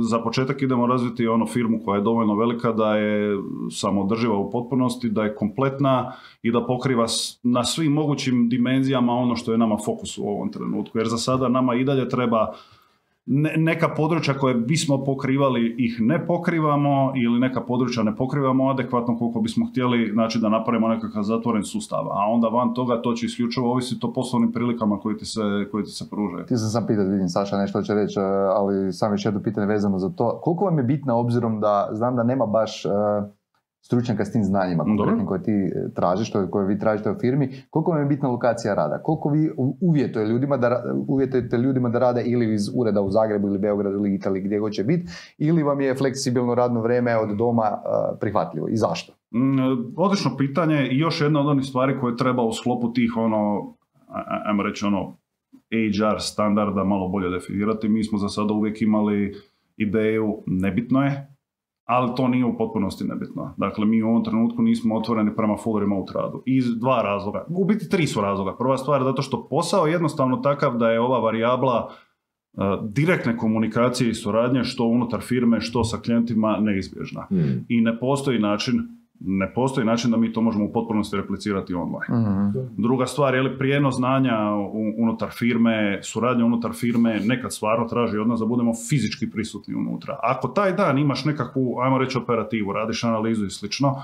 za početak idemo razviti ono firmu koja je dovoljno velika da je samoodrživa u potpunosti, da je kompletna i da pokriva na svim mogućim dimenzijama ono što je nama fokus u ovom trenutku. Jer za sada nama i dalje treba neka područja koje bismo pokrivali ih ne pokrivamo ili neka područja ne pokrivamo adekvatno koliko bismo htjeli znači da napravimo nekakav zatvoren sustav, a onda van toga to će isključivo ovisiti o poslovnim prilikama koji ti se, koji ti se pružaju. Ti sam sam pitat, vidim Saša nešto će reći, uh, ali sam još jedno pitanje vezano za to. Koliko vam je bitno obzirom da znam da nema baš uh, stručnjaka s tim znanjima konkretnim koje ti e, tražiš, koje vi tražite u firmi, koliko vam je bitna lokacija rada? Koliko vi uvjetuje ljudima da, uvjetujete ljudima da rade ili iz ureda u Zagrebu ili Beogradu ili Italiji gdje god će biti, ili vam je fleksibilno radno vrijeme od doma uh, prihvatljivo i zašto? Mm, Odlično pitanje i još jedna od onih stvari koje treba u sklopu tih ono, ajmo reći ono, HR standarda malo bolje definirati. Mi smo za sada uvijek imali ideju, nebitno je, ali to nije u potpunosti nebitno. Dakle, mi u ovom trenutku nismo otvoreni prema full remote radu. Iz dva razloga. U biti tri su razloga. Prva stvar je zato što posao je jednostavno takav da je ova varijabla e, direktne komunikacije i suradnje što unutar firme, što sa klijentima neizbježna Mm. i ne postoji način ne postoji način da mi to možemo u potpunosti replicirati online. Druga stvar je li prijenos znanja unutar firme, suradnja unutar firme nekad stvarno traži od nas da budemo fizički prisutni unutra. Ako taj dan imaš nekakvu, ajmo reći, operativu, radiš analizu i slično,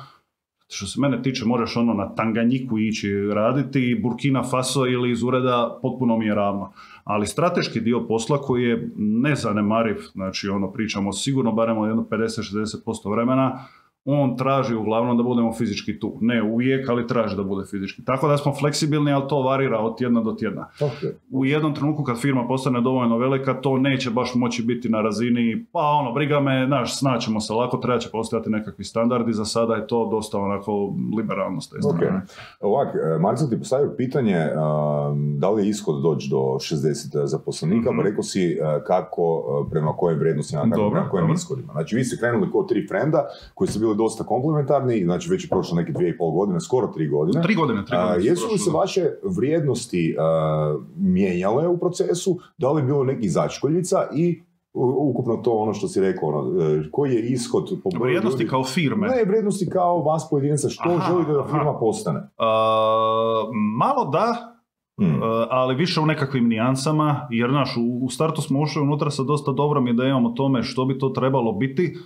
što se mene tiče, možeš ono na Tanganjiku ići raditi, Burkina Faso ili iz ureda, potpuno mi je ravno. Ali strateški dio posla koji je nezanemariv, znači ono pričamo sigurno barem jedno 50-60% vremena, on traži uglavnom da budemo fizički tu. Ne uvijek, ali traži da bude fizički. Tako da smo fleksibilni, ali to varira od tjedna do tjedna. Ok. U jednom trenutku kad firma postane dovoljno velika, to neće baš moći biti na razini, pa ono, briga me, znaš, snaćemo se lako, treba će postojati nekakvi standardi, za sada je to dosta onako liberalno s te strane. Ovak, e, sam ti postavio pitanje um, da li je ishod doći do 60 zaposlenika, Mhm. pa rekao si e, kako, e, prema kojim vrijednostima, kako, Dobro, prema kojim ishodima. Znači vi ste krenuli kao tri frenda koji su bili dosta komplementarni, znači već je prošlo neke dvije i pol godine, skoro tri godine. Tri godine, tri A, godine. su jesu li se vaše vrijednosti a, mijenjale u procesu? Da li je bilo nekih začkoljica i ukupno to ono što si rekao, ono, e, koji je ishod po Vrijednosti ljudi? kao firme. Ne, vrijednosti kao vas pojedinca, što Aha, želite da aha. firma postane? A, malo da, Hmm. E, ali više u nekakvim nijansama, jer naš, u, u startu smo ušli unutra sa dosta dobrom idejom o tome što bi to trebalo biti,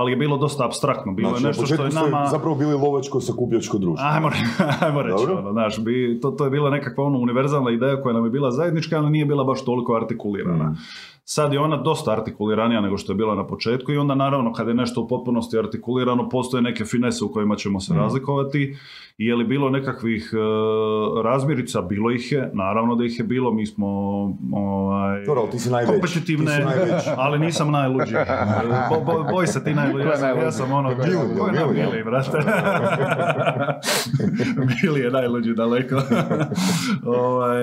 ali je bilo dosta abstraktno. Bilo Znači, je nešto što je nama... zapravo bili lovačko sakupljačko društvo. Ajmo, ajmo reći, ono, znaš, bi, to, to je bila nekakva ono univerzalna ideja koja nam je bila zajednička, ali nije bila baš toliko artikulirana. Mm. Sad je ona dosta artikuliranija nego što je bila na početku i onda naravno kad je nešto u potpunosti artikulirano postoje neke finese u kojima ćemo se Mm. razlikovati. Je li bilo nekakvih e, razmirica? Bilo ih je, naravno da ih je bilo, mi smo ovaj, Dobro, ali ti si najveći. kompetitivne, Ti si ali nisam najluđi. Bo, bo, boj se ti najluđi, ja sam, ja najluđi? sam ono, Ko je Mili, jel? brate. Mili je najluđi daleko. ovaj,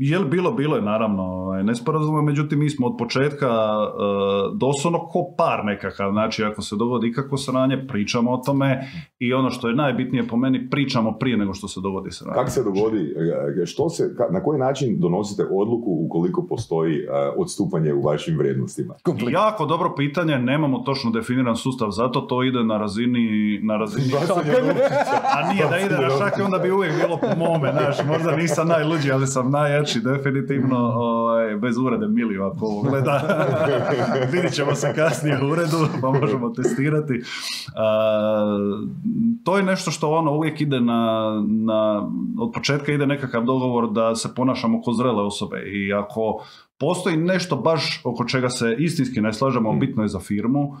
je li bilo, bilo je naravno ovaj, nesporazuma, međutim mi smo od početka uh, doslovno ko par nekakav, znači ako se dogodi ikakvo sranje, pričamo o tome i ono što je najbitnije po meni, pričamo prije nego što se dogodi sranje. Kako se dogodi, e, što se, na koji način donosite odluku ukoliko postoji e, odstupanje u vašim vrijednostima? Jako dobro pitanje, nemamo točno definiran sustav, zato to ide na razini, na razini A nije da ide na šak, onda bi uvijek bilo po mome, znaš, možda nisam najluđi, ali sam najjači, definitivno, ovaj, bez urede Miliju ako ovo gleda. Vidit ćemo se kasnije u uredu, pa možemo testirati. A, to je nešto što ono uvijek ide na, na, od početka ide nekakav dogovor da se ponašamo kao zrele osobe i ako postoji nešto baš oko čega se istinski ne slažemo, bitno je za firmu,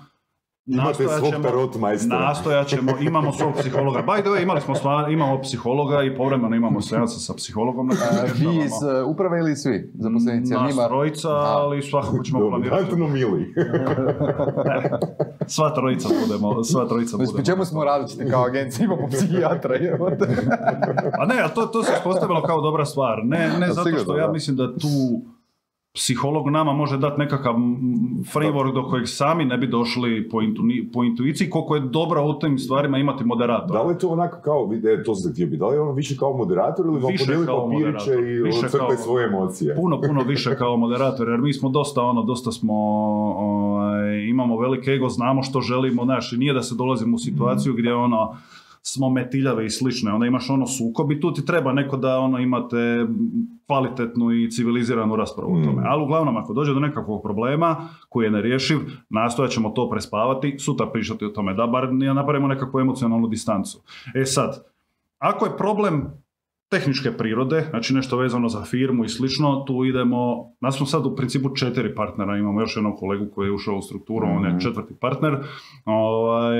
Imate nastojat svog ćemo- tarot majstora. Nastojat ćemo, imamo svog psihologa. By the way, imali smo stvar, imamo psihologa i povremeno imamo seansa sa psihologom. Kojem Vi iz uh, uprave ili svi zaposlenici? Nas njima- trojica, ali svakako ćemo planirati. Antonu Mili. Sva trojica budemo, sva trojica budemo. po čemu smo različiti kao agencija? Imamo psihijatra. jebote. A ne, ali to, to se ispostavilo kao dobra stvar. Ne, ne zato sigurno, što ja mislim da tu psiholog nama može dati nekakav mm, framework do kojeg sami ne bi došli po, intu- po intuiciji, koliko je dobro u tim stvarima imati moderatora. Da li je to onako kao, e, to sam htio biti, da li je ono više kao moderator ili vam Više podijeli kao papiriće moderator. i kao- svoje emocije? puno, puno više kao moderator, jer mi smo dosta, ono, dosta smo, ovaj, imamo velik ego, znamo što želimo, znaš, i nije da se dolazimo u situaciju gdje, ono, smo metiljave i slične, onda imaš ono sukob i tu ti treba neko da ono imate kvalitetnu i civiliziranu raspravu o Mm. tome. Ali uglavnom ako dođe do nekakvog problema koji je nerješiv, nastojat ćemo to prespavati, sutra pričati o tome, da bar napravimo nekakvu emocionalnu distancu. E sad, ako je problem tehničke prirode, znači nešto vezano za firmu i slično, tu idemo, nas smo sad u principu četiri partnera, imamo još jednog kolegu koji je ušao u strukturu, on je četvrti partner. Ovaj,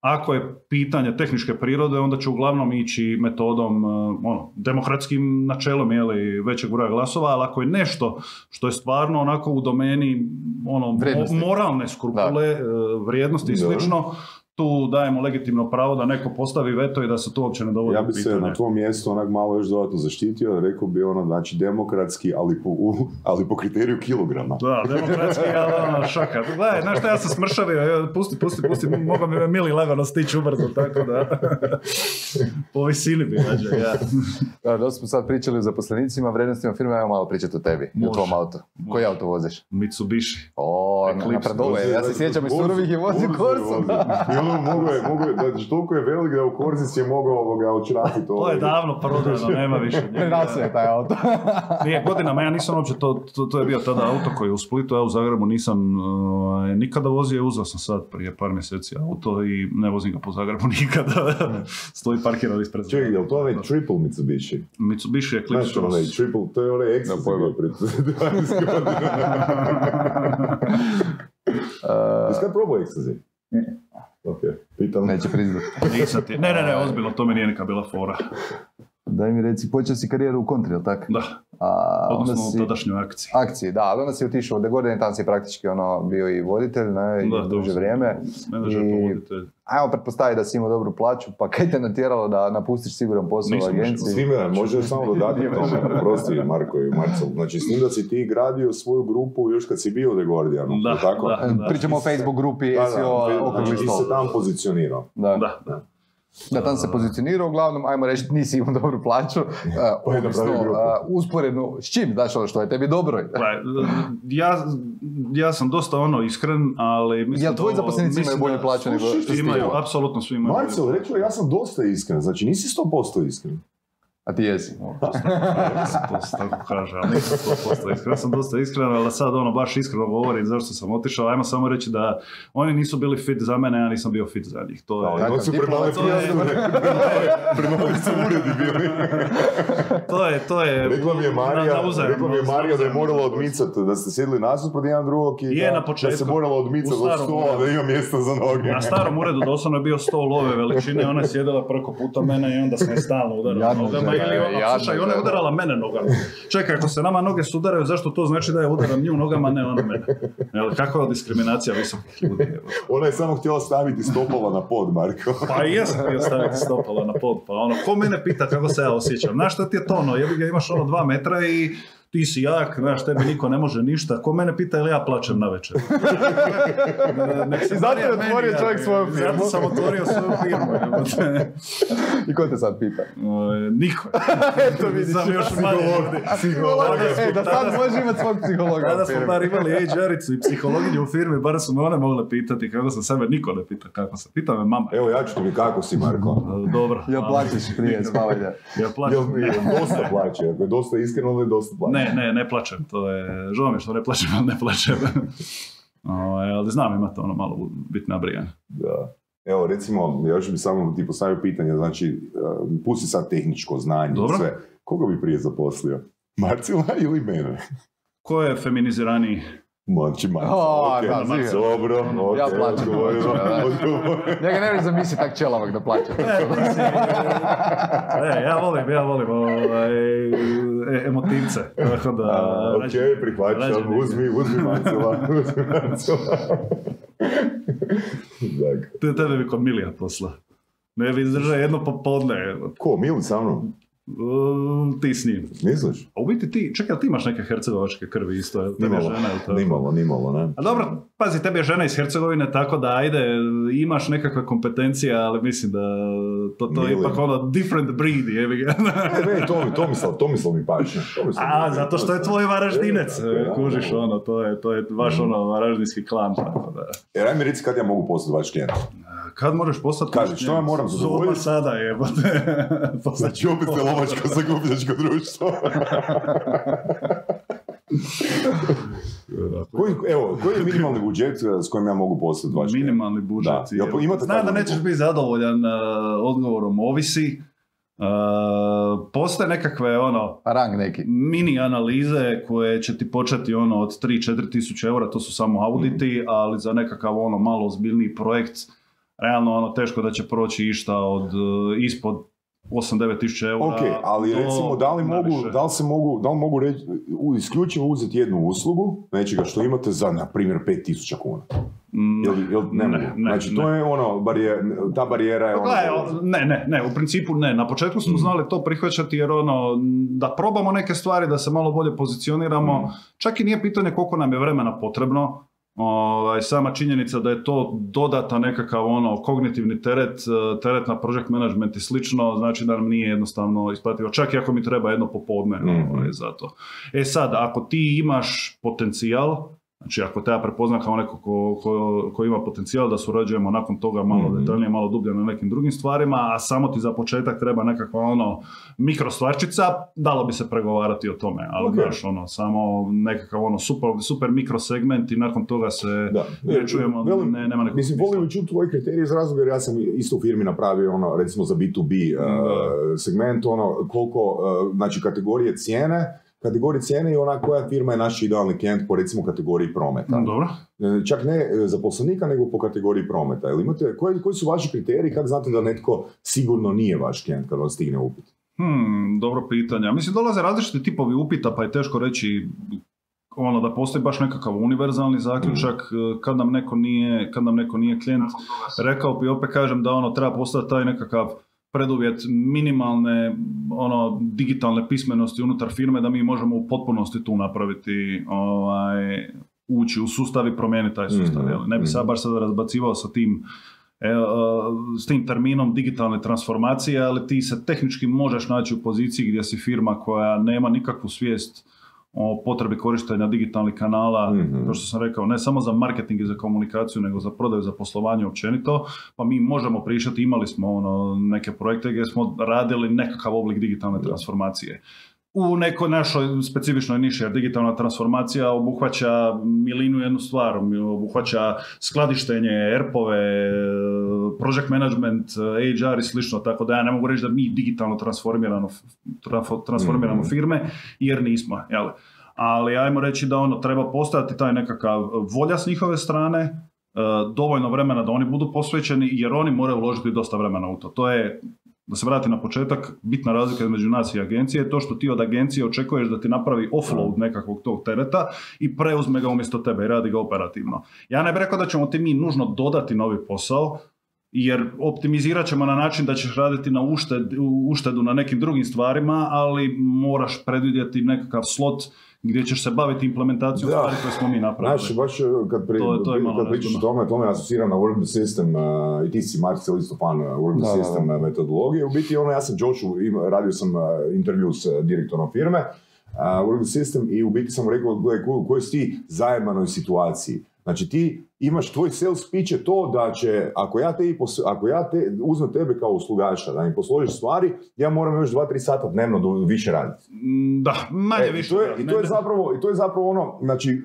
ako je pitanje tehničke prirode, onda će uglavnom ići metodom, eh, ono, demokratskim načelom, jeli, većeg broja glasova, ali ako je nešto što je stvarno onako u domeni ono, mo- moralne skrupule, eh, vrijednosti i slično, tu dajemo legitimno pravo da neko postavi veto i da se to uopće ne dovodi Ja bi se na tvom mjestu onak malo još dodatno zaštitio, rekao bi ono, znači demokratski, ali po, u- ali po kriteriju kilograma. Da, demokratski, ali ono, šaka. Gledaj, znaš šta, ja sam smršavio, ja, pusti, pusti, pusti, mogao mi me Mili lagano stići ubrzo, tako da, po visini bi rađe, ja. Da, dosta smo sad pričali o zaposlenicima, vrijednostima firme, ajmo malo pričati o tebi i o tvom autu. Koji auto voziš? Mitsubishi. O, Eclipse. napredove, ja se sjećam iz surovih je vozio Korsu. Mogo je, mogo je, znači toliko je velik da u Korzici je mogao ovoga očrapiti To je davno prodano, nema više. njega. Rasio je taj auto. Nije godinama, ja nisam uopće, to, to, to je bio tada auto koji je u Splitu, ja u Zagrebu nisam ovaj, nikada vozio, uzeo sam sad prije par mjeseci auto i ne vozim ga po Zagrebu nikada. Stoji parkiran ispred. Čekaj, je li to onaj triple Mitsubishi? Mitsubishi Eclipse Znaš onaj Cross. triple, to je onaj pojma. bio pred 20 godina. Jesi kad probao ecstasy? Ok, pitam. Neće priznat. Nisam ti- Ne, ne, ne, ozbiljno, to mi nije neka bila fora. Daj mi reci, počeo si karijeru u kontri, jel tako? Da, A, odnosno si... u tadašnjoj akciji. Akciji, da, ali onda si otišao u The Guardian, tamo si praktički ono bio i voditelj, ne, i Da, duže sam vrijeme. Menadžer, I- povoditelj. Ajmo pretpostaviti da si imao dobru plaću, pa kaj te natjeralo da napustiš siguran posao u agenciji? S time, može samo dodati tome, prosti Marko i Marcel. Znači, s tim da si ti gradio svoju grupu još kad si bio u The Guardianu, Da, tako? da. E, Pričamo o Facebook grupi Da, da, SEO, znači, ti se tamo pozicionirao. Da. Da, da. Tamo se pozicionirao, uglavnom, ajmo reći, nisi imao dobru plaću, uh, Pa je ovisno, uh, usporedno, s čim, znaš ono što je tebi dobro? Gledaj, Ja, ja sam dosta ono iskren, ali mislim Jel tvoji to- zaposlenici imaju bolju da- plaću nego što Imaju, apsolutno svi imaju. Marcel, rekao je, ja sam dosta iskren, znači nisi 100% iskren. A ti jesi. Ja sam to se tako kaže, ali nisam 100% iskren. Ja sam dosta iskren, ali sad ono baš iskreno govorim zašto sam otišao. Ajmo samo reći da oni nisu bili fit za mene, ja nisam bio fit za njih. To je, oni su to pred nove su uredi bili. to je, to je... Rekla mi je Marija, na- na uzajamno- rekla mi je Marija da je morala odmicati, da ste sjedili nasuprot jedan drugog i Je, da, na početku. da se morala odmicati od stola, da ima mjesta za noge. Na starom uredu doslovno je bio stol ove veličine, ona je sjedila preko puta mene i onda sam je stalno Jadna nogama ili ono, jadno, slušaj, ona je da. udarala mene nogama. Čekaj, ako se nama noge sudaraju, zašto to znači da je udaram nju nogama, ne ona mene? Jel, kakva je diskriminacija visokih ljudi? Ona je samo htjela staviti stopala na pod, Marko. Pa i jesam htio staviti stopala na pod, pa ono, ko mene pita kako se ja osjećam? Znaš šta ti je to ono, jebi ga imaš ono dva metra i ti si jak, znaš, tebi niko ne može ništa. Ko mene pita ili ja plačem na večer? Zato je otvorio čovjek svoju firmu. Zato sam otvorio svoju firmu. I ko te sad pita? O, Niko. Eto vidiš. Sam još manje ovdje. E, da sad može imati svog psihologa Kada smo bar imali HR-icu i psihologinju u firmi, bar su me one mogle pitati kako sam sebe, niko ne pita kako sam. Pita me mama. Evo, ja ću ti kako si, Marko. Dobro. Jel ali- plaćeš prije spavanja? Ja plaćem. jel dosta plaće? Ako je dosta iskreno, onda je dosta plaće. Ne, ne, ne plaćem. To je, žao mi što ne plaćem, ali ne plaćem. Ovaj, ali znam imate ono malo biti nabrijan. Da. Evo, recimo, još bi samo ti postavio pitanje, znači, uh, pusti sad tehničko znanje i Dobro. sve. Koga bi prije zaposlio? Marcila ili mene? Ko je feminiziraniji? Moći Marcila, O, okej. da, sigurno. Dobro, ok, Ja plaćam odgovoreno. Njega ne možeš zamisliti tak čelavak da plaća. E, ja volim, ja volim ovaj, e, emotivce. Tako da, A, ok, prihvaćam, rađe- uzmi, uzmi Marcila, uzmi Marcila. Dakle. Te, tebe bi kod Milija posla. Ne bi izdržao jedno popodne. Ko, Mili sa mnom? Uh, ti s njim. Misliš? A u biti ti, čekaj, ti imaš neke hercegovačke krvi isto, je Nimalo, žena, jel tako? nimalo, nimalo, ne. A dobro, pazi, tebi je žena iz Hercegovine, tako da ajde, imaš nekakve kompetencije, ali mislim da to, to je ipak ono different breed, jebi ga. E, meni to, Tomislav, Tomislav mi paše. Tomislav A, mi zato što je tvoj varaždinec, E, je, da, kužiš ono, to je, to je vaš ono varaždinski klan, tako da. E, mi reci kad ja mogu postati vaš klijent. Kad možeš postati... Kaži, što ja moram Zuma zadovoljiti? sada jebote. Znači, opet se lovačko zagubljačko društvo. koji, evo, koji je minimalni budžet eh, s kojim ja mogu postati vaš? Minimalni budžet. Da. je- Jel imate Znam da nećeš biti zadovoljan uh, odgovorom, ovisi. Uh, postoje nekakve ono Rang neki. mini analize koje će ti početi ono od 3-4 tisuće eura, to su samo auditi, Mhm. ali za nekakav ono malo ozbiljniji projekt, realno ono teško da će proći išta od uh, ispod 8-9 tisuća eura. Ok, ali do recimo da li mogu, naviše. da li se mogu, da li mogu reći, u, isključivo uzeti jednu uslugu, nečega što imate za, na primjer, 5000 kuna? Mm, Jel, jel, ne, Ne, ne, znači, ne. to je ono, barijer, ta barijera je Pa ono... Gledaj, ne, ne, ne, u principu ne. Na početku smo Mhm. znali to prihvaćati jer ono, da probamo neke stvari, da se malo bolje pozicioniramo. Mhm. Čak i nije pitanje koliko nam je vremena potrebno. Ovaj, sama činjenica da je to dodata nekakav ono kognitivni teret, eh, teret na project management i slično, znači da nam nije jednostavno isplativo. Čak i ako mi treba jedno popodne Mhm. ovaj, za to. E sad, ako ti imaš potencijal, Znači ako te ja prepoznam kao neko ko, ko, ko ima potencijal da surađujemo nakon toga malo Mhm. detaljnije, malo dublje na nekim drugim stvarima, a samo ti za početak treba nekakva ono mikro stvarčica, dalo bi se pregovarati o tome, ali Ok. znaš ono, samo nekakav ono super, super mikro segment i nakon toga se Da. ne čujemo, Velim, ne, nema nekog Mislim, volim čuti tvoje kriterije iz razloga jer ja sam isto u firmi napravio ono, recimo za B2B uh, segment, ono, koliko, uh, znači kategorije cijene, kategorije cijene i ona koja firma je naš idealni klijent po recimo kategoriji prometa. Dobro. E, Čak ne e, zaposlenika, nego po kategoriji prometa. Jel imate, koji, koji su vaši kriteriji, kako znate da netko sigurno nije vaš klijent kad vam stigne upit? Hmm, dobro pitanje. Mislim, dolaze različiti tipovi upita, pa je teško reći ono da postoji baš nekakav univerzalni zaključak eh, kad nam neko nije, kad nam neko nije klijent. Rekao bi opet kažem da ono treba postati taj nekakav preduvjet minimalne ono digitalne pismenosti unutar firme da mi možemo u potpunosti tu napraviti ovaj ući u sustav i promijeniti taj sustav. Mhm, jel? Ne bi sad mhm. baš sad razbacivao sa tim e, e, s tim terminom digitalne transformacije, ali ti se tehnički možeš naći u poziciji gdje si firma koja nema nikakvu svijest o potrebi korištenja digitalnih kanala, Mhm. kao što sam rekao, ne samo za marketing i za komunikaciju, nego za prodaju, za poslovanje općenito, pa mi možemo pričati, imali smo ono, neke projekte gdje smo radili nekakav oblik digitalne transformacije. U nekoj našoj specifičnoj niši, jer digitalna transformacija obuhvaća milinu jednu stvar, obuhvaća skladištenje, ERP-ove, project management, HR i slično, tako da ja ne mogu reći da mi digitalno transformiramo, transformiramo Mhm. firme, jer nismo, jel? Ali ajmo reći da ono treba postojati taj nekakav volja s njihove strane, e, dovoljno vremena da oni budu posvećeni jer oni moraju uložiti dosta vremena u to. To je da se vrati na početak, bitna razlika između nas i agencije je to što ti od agencije očekuješ da ti napravi offload nekakvog tog tereta i preuzme ga umjesto tebe i radi ga operativno. Ja ne bih rekao da ćemo ti mi nužno dodati novi posao, jer optimizirat ćemo na način da ćeš raditi na ušted, uštedu na nekim drugim stvarima, ali moraš predvidjeti nekakav slot gdje ćeš se baviti implementacijom Da. stvari koje smo mi napravili. Znači, baš kad, pri, To to je kad pričaš o tome, to me asocira na Work System uh, i ti si Marcel isto fan uh, Work Da, da, da. System uh, metodologije. U biti, ono, ja sam Joshu, radio sam uh, intervju s uh, direktorom firme, uh, Work System i u biti sam rekao, gledaj, u kojoj si ti zajemanoj situaciji. Znači ti imaš, tvoj sales pitch je to da će, ako ja, te, ako ja te, uzmem tebe kao uslugaša, da mi posložiš stvari, ja moram još 2-3 sata dnevno do, više raditi. Mm, Da, manje E, više. I to je, da, i to je ne- zapravo, i to je zapravo ono, znači,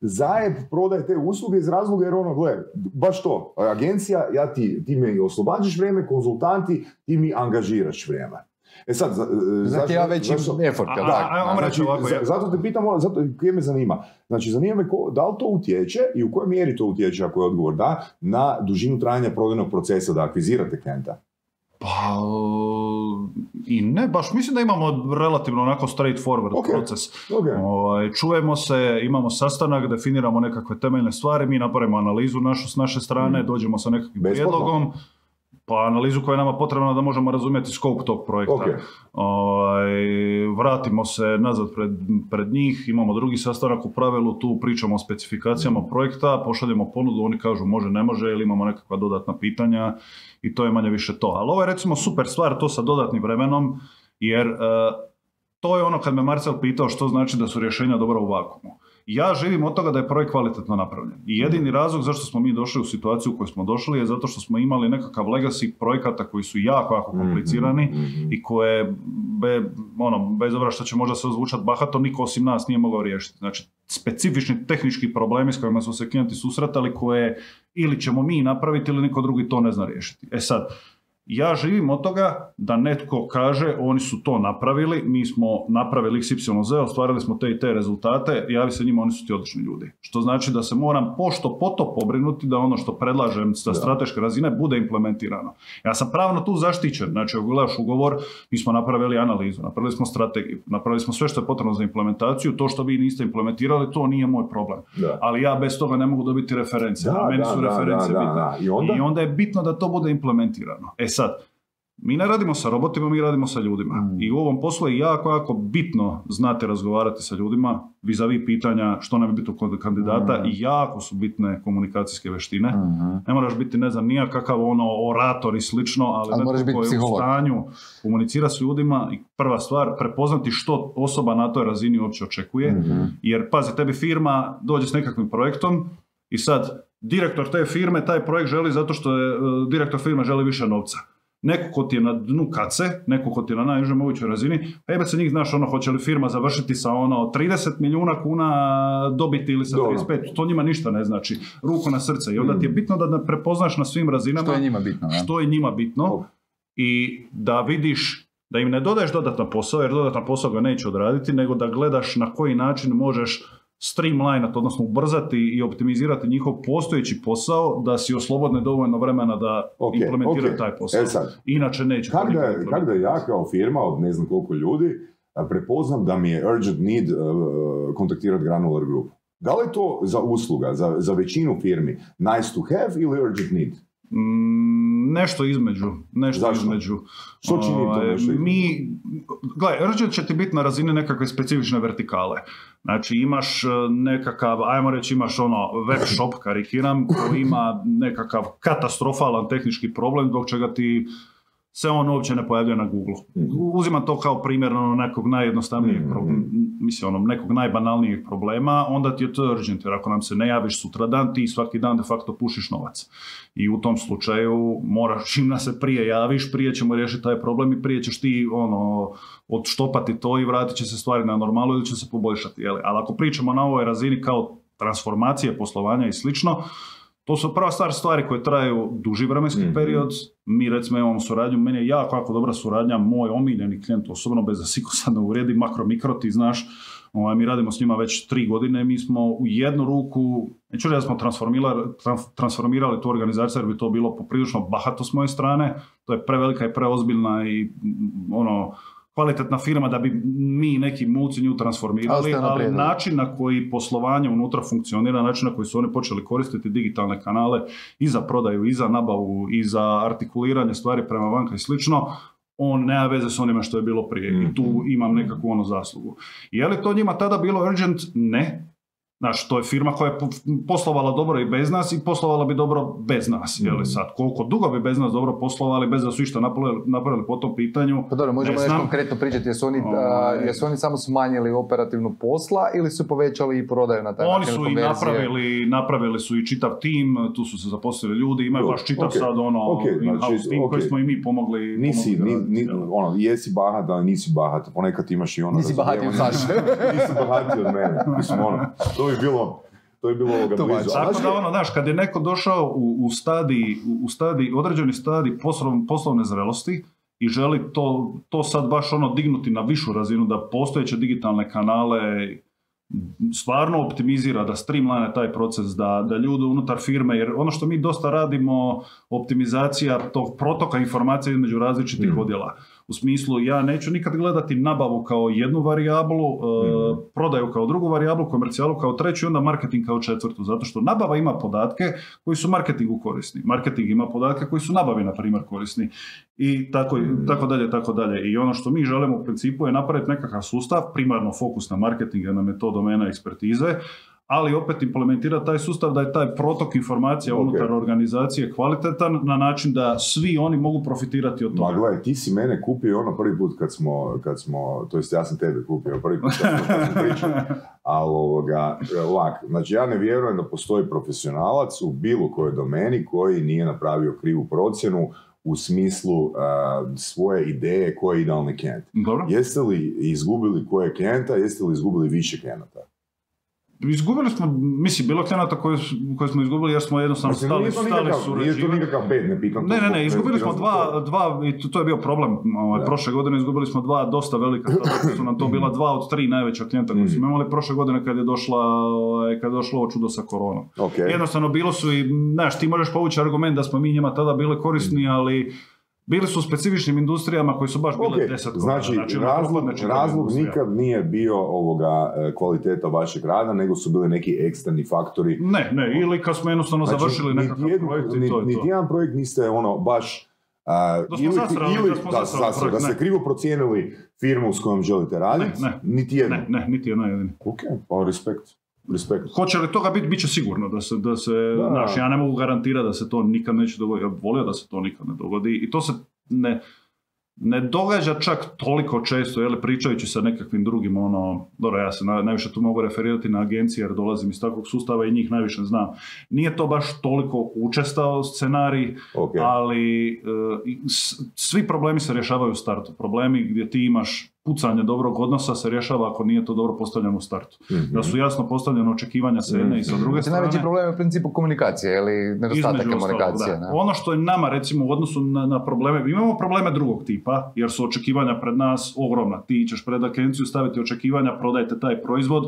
zajeb prodaje te usluge iz razloga jer ono, gle, baš to, agencija, ja ti, ti mi oslobađaš vrijeme, konzultanti, ti mi angažiraš vrijeme. E sad, za, Zahtjeva veći effort. A- jel a- tako? a- ajmo reći Znači, ovako, za- ja- zato te pitam, ono, zato kaj me zanima. Znači, zanima me ko, da li to utječe i u kojoj mjeri to utječe, ako je odgovor da, na dužinu trajanja prodajnog procesa da akvizirate klijenta. Pa, i ne, baš mislim da imamo relativno onako straightforward Ok. proces. Ok. Ovaj, čujemo se, imamo sastanak, definiramo nekakve temeljne stvari, mi napravimo analizu našu s naše strane, Mm. dođemo sa nekakvim Besplatno? prijedlogom, pa analizu koja je nama potrebna da možemo razumjeti scope tog projekta. Ok. Ovaj, vratimo se nazad pred, pred njih, imamo drugi sastanak u pravilu, tu pričamo o specifikacijama projekta, pošaljemo ponudu, oni kažu može, ne može, ili imamo nekakva dodatna pitanja i to je manje više to. Ali ovo je recimo super stvar, to sa dodatnim vremenom, jer e, to je ono kad me Marcel pitao što znači da su rješenja dobra u vakumu. Ja živim od toga da je projekt kvalitetno napravljen. I jedini razlog zašto smo mi došli u situaciju u kojoj smo došli je zato što smo imali nekakav legacy projekata koji su jako, jako komplicirani Mhm. i koje, be, ono, bez obzira što će možda se zvučati bahato, niko osim nas nije mogao riješiti. Znači, specifični tehnički problemi s kojima su se klijenti susretali koje ili ćemo mi napraviti ili niko drugi to ne zna riješiti. E sad, ja živim od toga da netko kaže oni su to napravili, mi smo napravili XYZ, ostvarili smo te i te rezultate, javi se njima, oni su ti odlični ljudi. Što znači da se moram pošto poto pobrinuti da ono što predlažem sa strateške razine bude implementirano. Ja sam pravno tu zaštićen, znači ako gledaš ugovor, mi smo napravili analizu, napravili smo strategiju, napravili smo sve što je potrebno za implementaciju, to što vi niste implementirali, to nije moj problem. Da. Ali ja bez toga ne mogu dobiti reference, Da, a meni da, su da, reference bitne. da. I onda? I onda je bitno da to bude implementirano. E sad, mi ne radimo sa robotima, mi radimo sa ljudima. Mm. I u ovom poslu je jako, jako bitno znati razgovarati sa ljudima, vis-a-vis pitanja što nam je bitno kod kandidata Mm. i jako su bitne komunikacijske veštine. Mhm. Ne moraš biti, ne znam, nija kakav ono orator i slično, ali, Ali moraš netko biti ko je u stanju komunicirati s ljudima i prva stvar, prepoznati što osoba na toj razini uopće očekuje. Mhm. Jer, pazi, tebi firma dođe s nekakvim projektom i sad direktor te firme taj projekt želi zato što je e, direktor firme želi više novca. Neko ko ti je na dnu kace, neko ko ti je na najnižoj mogućoj razini, pa jebe se njih znaš ono, hoće li firma završiti sa ono 30 milijuna kuna dobiti ili sa Dobro. 35, to njima ništa ne znači, ruku na srce. I onda ti je bitno da ne prepoznaš na svim razinama Što je njima bitno? ne? što je njima bitno i da vidiš da im ne dodaješ dodatan posao, jer dodatan posao ga neće odraditi, nego da gledaš na koji način možeš streamlinati, odnosno ubrzati i optimizirati njihov postojeći posao, da si oslobodne dovoljno vremena da Ok, implementiraju ok. taj posao. E sad, Inače neće. Kako da, kak da ja kao firma od ne znam koliko ljudi prepoznam da mi je urgent need uh, kontaktirati Granular Group? Da li je to za usluga, za, za većinu firmi nice to have ili urgent need? Mm, nešto između. Nešto Zašto? između. Što čini to Ovaj, nešto? Mi, gledaj, će ti biti na razini nekakve specifične vertikale. Znači imaš e, nekakav, ajmo reći imaš ono web shop, karikiram, koji ima nekakav katastrofalan tehnički problem zbog čega ti se on uopće ne pojavljuje na Google. Mhm. Uzimam to kao primjer ono, nekog najjednostavnijeg Mhm. problema, mislim ono, nekog najbanalnijeg problema, onda ti je to urgent, jer ako nam se ne javiš sutradan, ti svaki dan de facto pušiš novac. I u tom slučaju moraš, čim nas se prije javiš, prije ćemo riješiti taj problem i prije ćeš ti ono, odštopati to i vratit će se stvari na normalu ili će se poboljšati. Jeli? Ali ako pričamo na ovoj razini kao transformacije poslovanja i slično, to su prva stvar stvari koje traju duži vremenski Mhm. period. Mi recimo imamo suradnju, meni je jako, jako dobra suradnja, moj omiljeni klijent, osobno bez da siko sad ne uvrijedi, makro mikro, ti znaš, Ovaj, mi radimo s njima već tri godine, mi smo u jednu ruku, neću reći da smo transformirali, trans- transformirali tu organizaciju jer bi to bilo poprilično bahato s moje strane, to je prevelika i preozbiljna i ono, kvalitetna firma da bi mi neki muci nju Ali transformirali, ali način na koji poslovanje unutra funkcionira, način na koji su oni počeli koristiti digitalne kanale i za prodaju, i za nabavu, i za artikuliranje stvari prema vanka i slično, on nema veze s onime što je bilo prije i tu imam nekakvu ono zaslugu. Je li to njima tada bilo urgent? Ne. Znaš, to je firma koja je po- poslovala dobro i bez nas i poslovala bi dobro bez nas. Je li sad, koliko dugo bi bez nas dobro poslovali, bez da su išta napravili, napravili po tom pitanju, Pa dobro, možemo ne nešto konkretno pričati, jesu oni, a, Ovaj. jesu oni samo smanjili operativnu posla ili su povećali i prodaju na taj Oni način su i napravili, napravili su i čitav tim, tu su se zaposlili ljudi, imaju baš čitav ok, sad ono ok, in-house znači, tim koji ok. smo i mi pomogli. Nisi, pomogli ni, ni- ono, jesi bahat, ali nisi bahat. Ponekad imaš i ono... Nisi bahatiji od. Saše. nisi bahatiji od mene. Mislim, ono, to bi bilo, to bi bilo ovoga blizu. Tako da ono, znaš, kad je neko došao u, u stadiji, u, u stadiji, određeni stadij poslov- poslovne zrelosti i želi to, to sad baš ono dignuti na višu razinu, da postojeće digitalne kanale stvarno optimizira, da streamline taj proces, da, da ljudi unutar firme, jer ono što mi dosta radimo, optimizacija tog protoka informacija između različitih Mm. odjela. U smislu, ja neću nikad gledati nabavu kao jednu varijablu, e, prodaju kao drugu varijablu, komercijalu kao treću i onda marketing kao četvrtu, zato što nabava ima podatke koji su marketingu korisni. Marketing ima podatke koji su nabavi, na primjer, korisni. I tako, tako dalje, tako dalje. I ono što mi želimo u principu je napraviti nekakav sustav, primarno fokus na marketing, jer nam je to domena ekspertize, ali opet implementirati taj sustav da je taj protok informacija Ok. unutar organizacije kvalitetan na način da svi oni mogu profitirati od Ma toga. gledaj, ti si mene kupio ono prvi put kad smo, kad smo to jest ja sam tebe kupio prvi put kad smo, kad smo pričali. Ali ovoga, ovak, znači ja ne vjerujem da postoji profesionalac u bilo kojoj domeni koji nije napravio krivu procjenu u smislu a, svoje ideje koji je idealni klijent. Dobro. Jeste li izgubili koje klijenta, jeste li izgubili više klijenata? Izgubili smo, mislim, bilo klijenata koje, su- koje smo izgubili jer smo jednostavno Mislim, stali, stali nikakav, nije to surađivati. nikakav bed, ne pitam Ne, ne, ne, izgubili smo dva, dva i to, to je bio problem. Ovaj. Prošle godine izgubili smo dva dosta velika, tada su nam to bila dva od tri najveća klijenta koji Mm. smo imali prošle godine kad je došla, ovaj, kad je došlo ovo čudo sa koronom. Jednostavno bilo su i, znaš, ti možeš povući argument da smo mi njima tada bili korisni, ali bili su u specifičnim industrijama koji su baš bile Ok, deset godina. znači ono, razlog, razlog nikad nije bio ovoga e, kvaliteta vašeg rada, nego su bili neki eksterni faktori. Ne, ne, ili kad smo jednostavno Znači, završili nekakav jednu- projekt i to je to. Jedan projekt niste ono baš a, Da smo ili, zasrali, ili da smo da, zasrali da ste krivo procijenili firmu s kojom želite raditi, niti jednu. Ne, ne, niti jedna jedina. Ok, pa respekt. Respekt. Hoće li toga biti, bit će sigurno da se, da se, Da. znaš, ja ne mogu garantirati da se to nikad neće dogoditi, ja bih volio da se to nikad ne dogodi i to se ne, ne događa čak toliko često, jel, pričajući sa nekakvim drugim, ono, dobro, ja se na- najviše tu mogu referirati na agencije jer dolazim iz takvog sustava i njih najviše znam. Nije to baš toliko učestao scenarij, Ok. ali e, s- svi problemi se rješavaju u startu. Problemi gdje ti imaš pucanje dobrog odnosa se rješava ako nije to dobro postavljeno u startu. Mhm. Da su jasno postavljene očekivanja sa jedne i sa druge Znači, strane. najveći problem je u principu komunikacije ili nedostatak ostalog, komunikacije. da. ne? Ono što je nama recimo u odnosu na, na probleme, mi imamo probleme drugog tipa, jer su očekivanja pred nas ogromna. Ti ćeš pred agenciju staviti očekivanja, prodajte taj proizvod,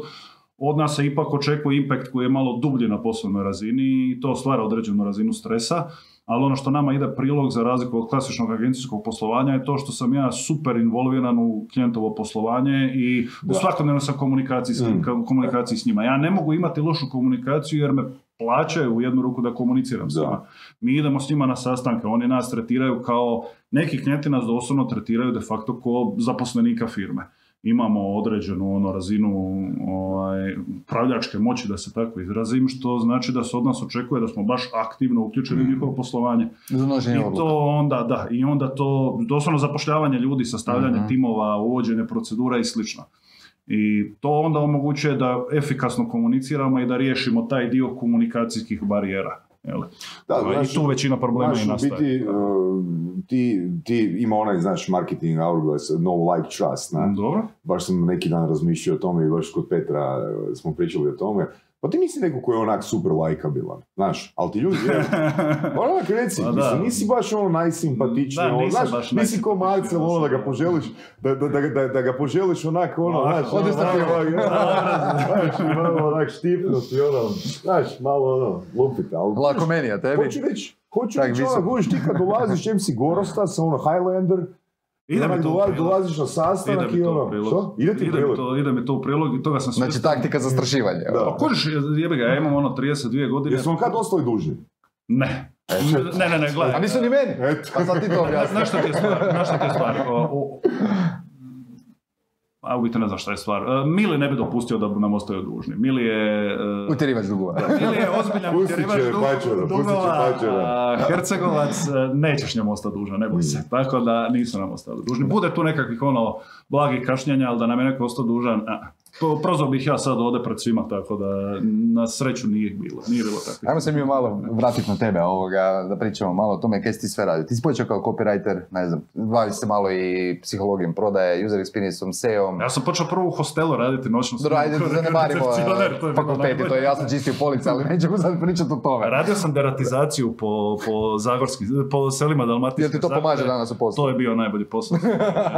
od nas se ipak očekuje impact koji je malo dublji na poslovnoj razini i to stvara određenu razinu stresa. Ali ono što nama ide prilog za razliku od klasičnog agencijskog poslovanja je to što sam ja super involviran u klijentovo poslovanje i u svakodnevno sam komunikaciji, s- Mm. ka- komunikaciji s njima. Ja ne mogu imati lošu komunikaciju jer me plaćaju u jednu ruku da komuniciram s njima. Mi idemo s njima na sastanke, oni nas tretiraju kao, neki klijenti nas doslovno tretiraju de facto kao zaposlenika firme. Imamo određenu ono, razinu ovaj, upravljačke moći, da se tako izrazim, što znači da se od nas očekuje da smo baš aktivno uključeni u njihovo poslovanje. I odluka. to onda, da, i onda to, doslovno zapošljavanje ljudi, sastavljanje Mhm. timova, uvođenje procedura i slično. I to onda omogućuje da efikasno komuniciramo i da riješimo taj dio komunikacijskih barijera. Jel? Da, I znaš, tu većina problema Znaš, i nastaje. biti, uh, ti, ti ima onaj, znaš, marketing hourglass, no like trust, na. Dobro. Baš sam neki dan razmišljao o tome i baš kod Petra uh, smo pričali o tome. Pa ti nisi neko koji je onak super lajkabilan, znaš, ali ti ljudi, je, onak reci, Pa da. mislim, nisi baš ono najsimpatičniji, Da, ono, znaš, baš nisi ko Marcel, ono da ga poželiš, da, da, da, da, da ga poželiš onak, ono, znaš, ono, malo, strpljivo. onak, znaš, malo onak štipnuti, ono, znaš, malo ono, lupite, ali... Lako meni, a tebi? Hoću reći, hoću reći, ono, ti kad dolaziš, čem si Gorosta, sa ono Highlander, Ide mi to u dola- prilog. dolaziš na Ide sastanak mi i to u ono, prilog. što? Ide ti u Ide mi prilog? to, ide mi to u prilog i toga sam Znači svjestan. taktika za strašivanje. Da. evo. Pa kužiš, jebi ga, ja imam ono 32 godine. Jesu vam kad ostali duži? Ne. Ne, ne, ne, gledaj. A nisu ni meni. Eto. Pa sad ti to objasni. Znaš šta ti je stvar? Znaš šta ti je stvar? O, o, a u biti ne znam šta je stvar. E, Mili ne bi dopustio da bi nam ostao dužni. Mili je... e, Utjerivač dugova. Mili je ozbiljan utjerivač dugova, Pačera. a Hercegovac, e, nećeš njemu ostati dužan, ne boj se. Tako da nisu nam ostali dužni. Bude tu nekakvih ono blagih kašnjenja, ali da nam je neko ostao dužan, a, prozvao bih ja sad ovdje pred svima, tako da na sreću nije bilo. Nije bilo takvih. Ajmo se mi malo vratiti na tebe, ovoga, da pričamo malo o tome kaj si ti sve radio. Ti si počeo kao copywriter, ne znam, bavi se malo i psihologijom prodaje, user experience-om, SEO-om. Ja sam počeo prvo u hostelu raditi noćnu Dobro, ajde, službu, zanemarimo fakulteti, to je jasno čistio police, ali nećemo sad pričati o tome. Radio sam deratizaciju po, po zagorskim, po selima Dalmatinske Jel ti to zagore. pomaže danas u poslu? To je bio najbolji posao.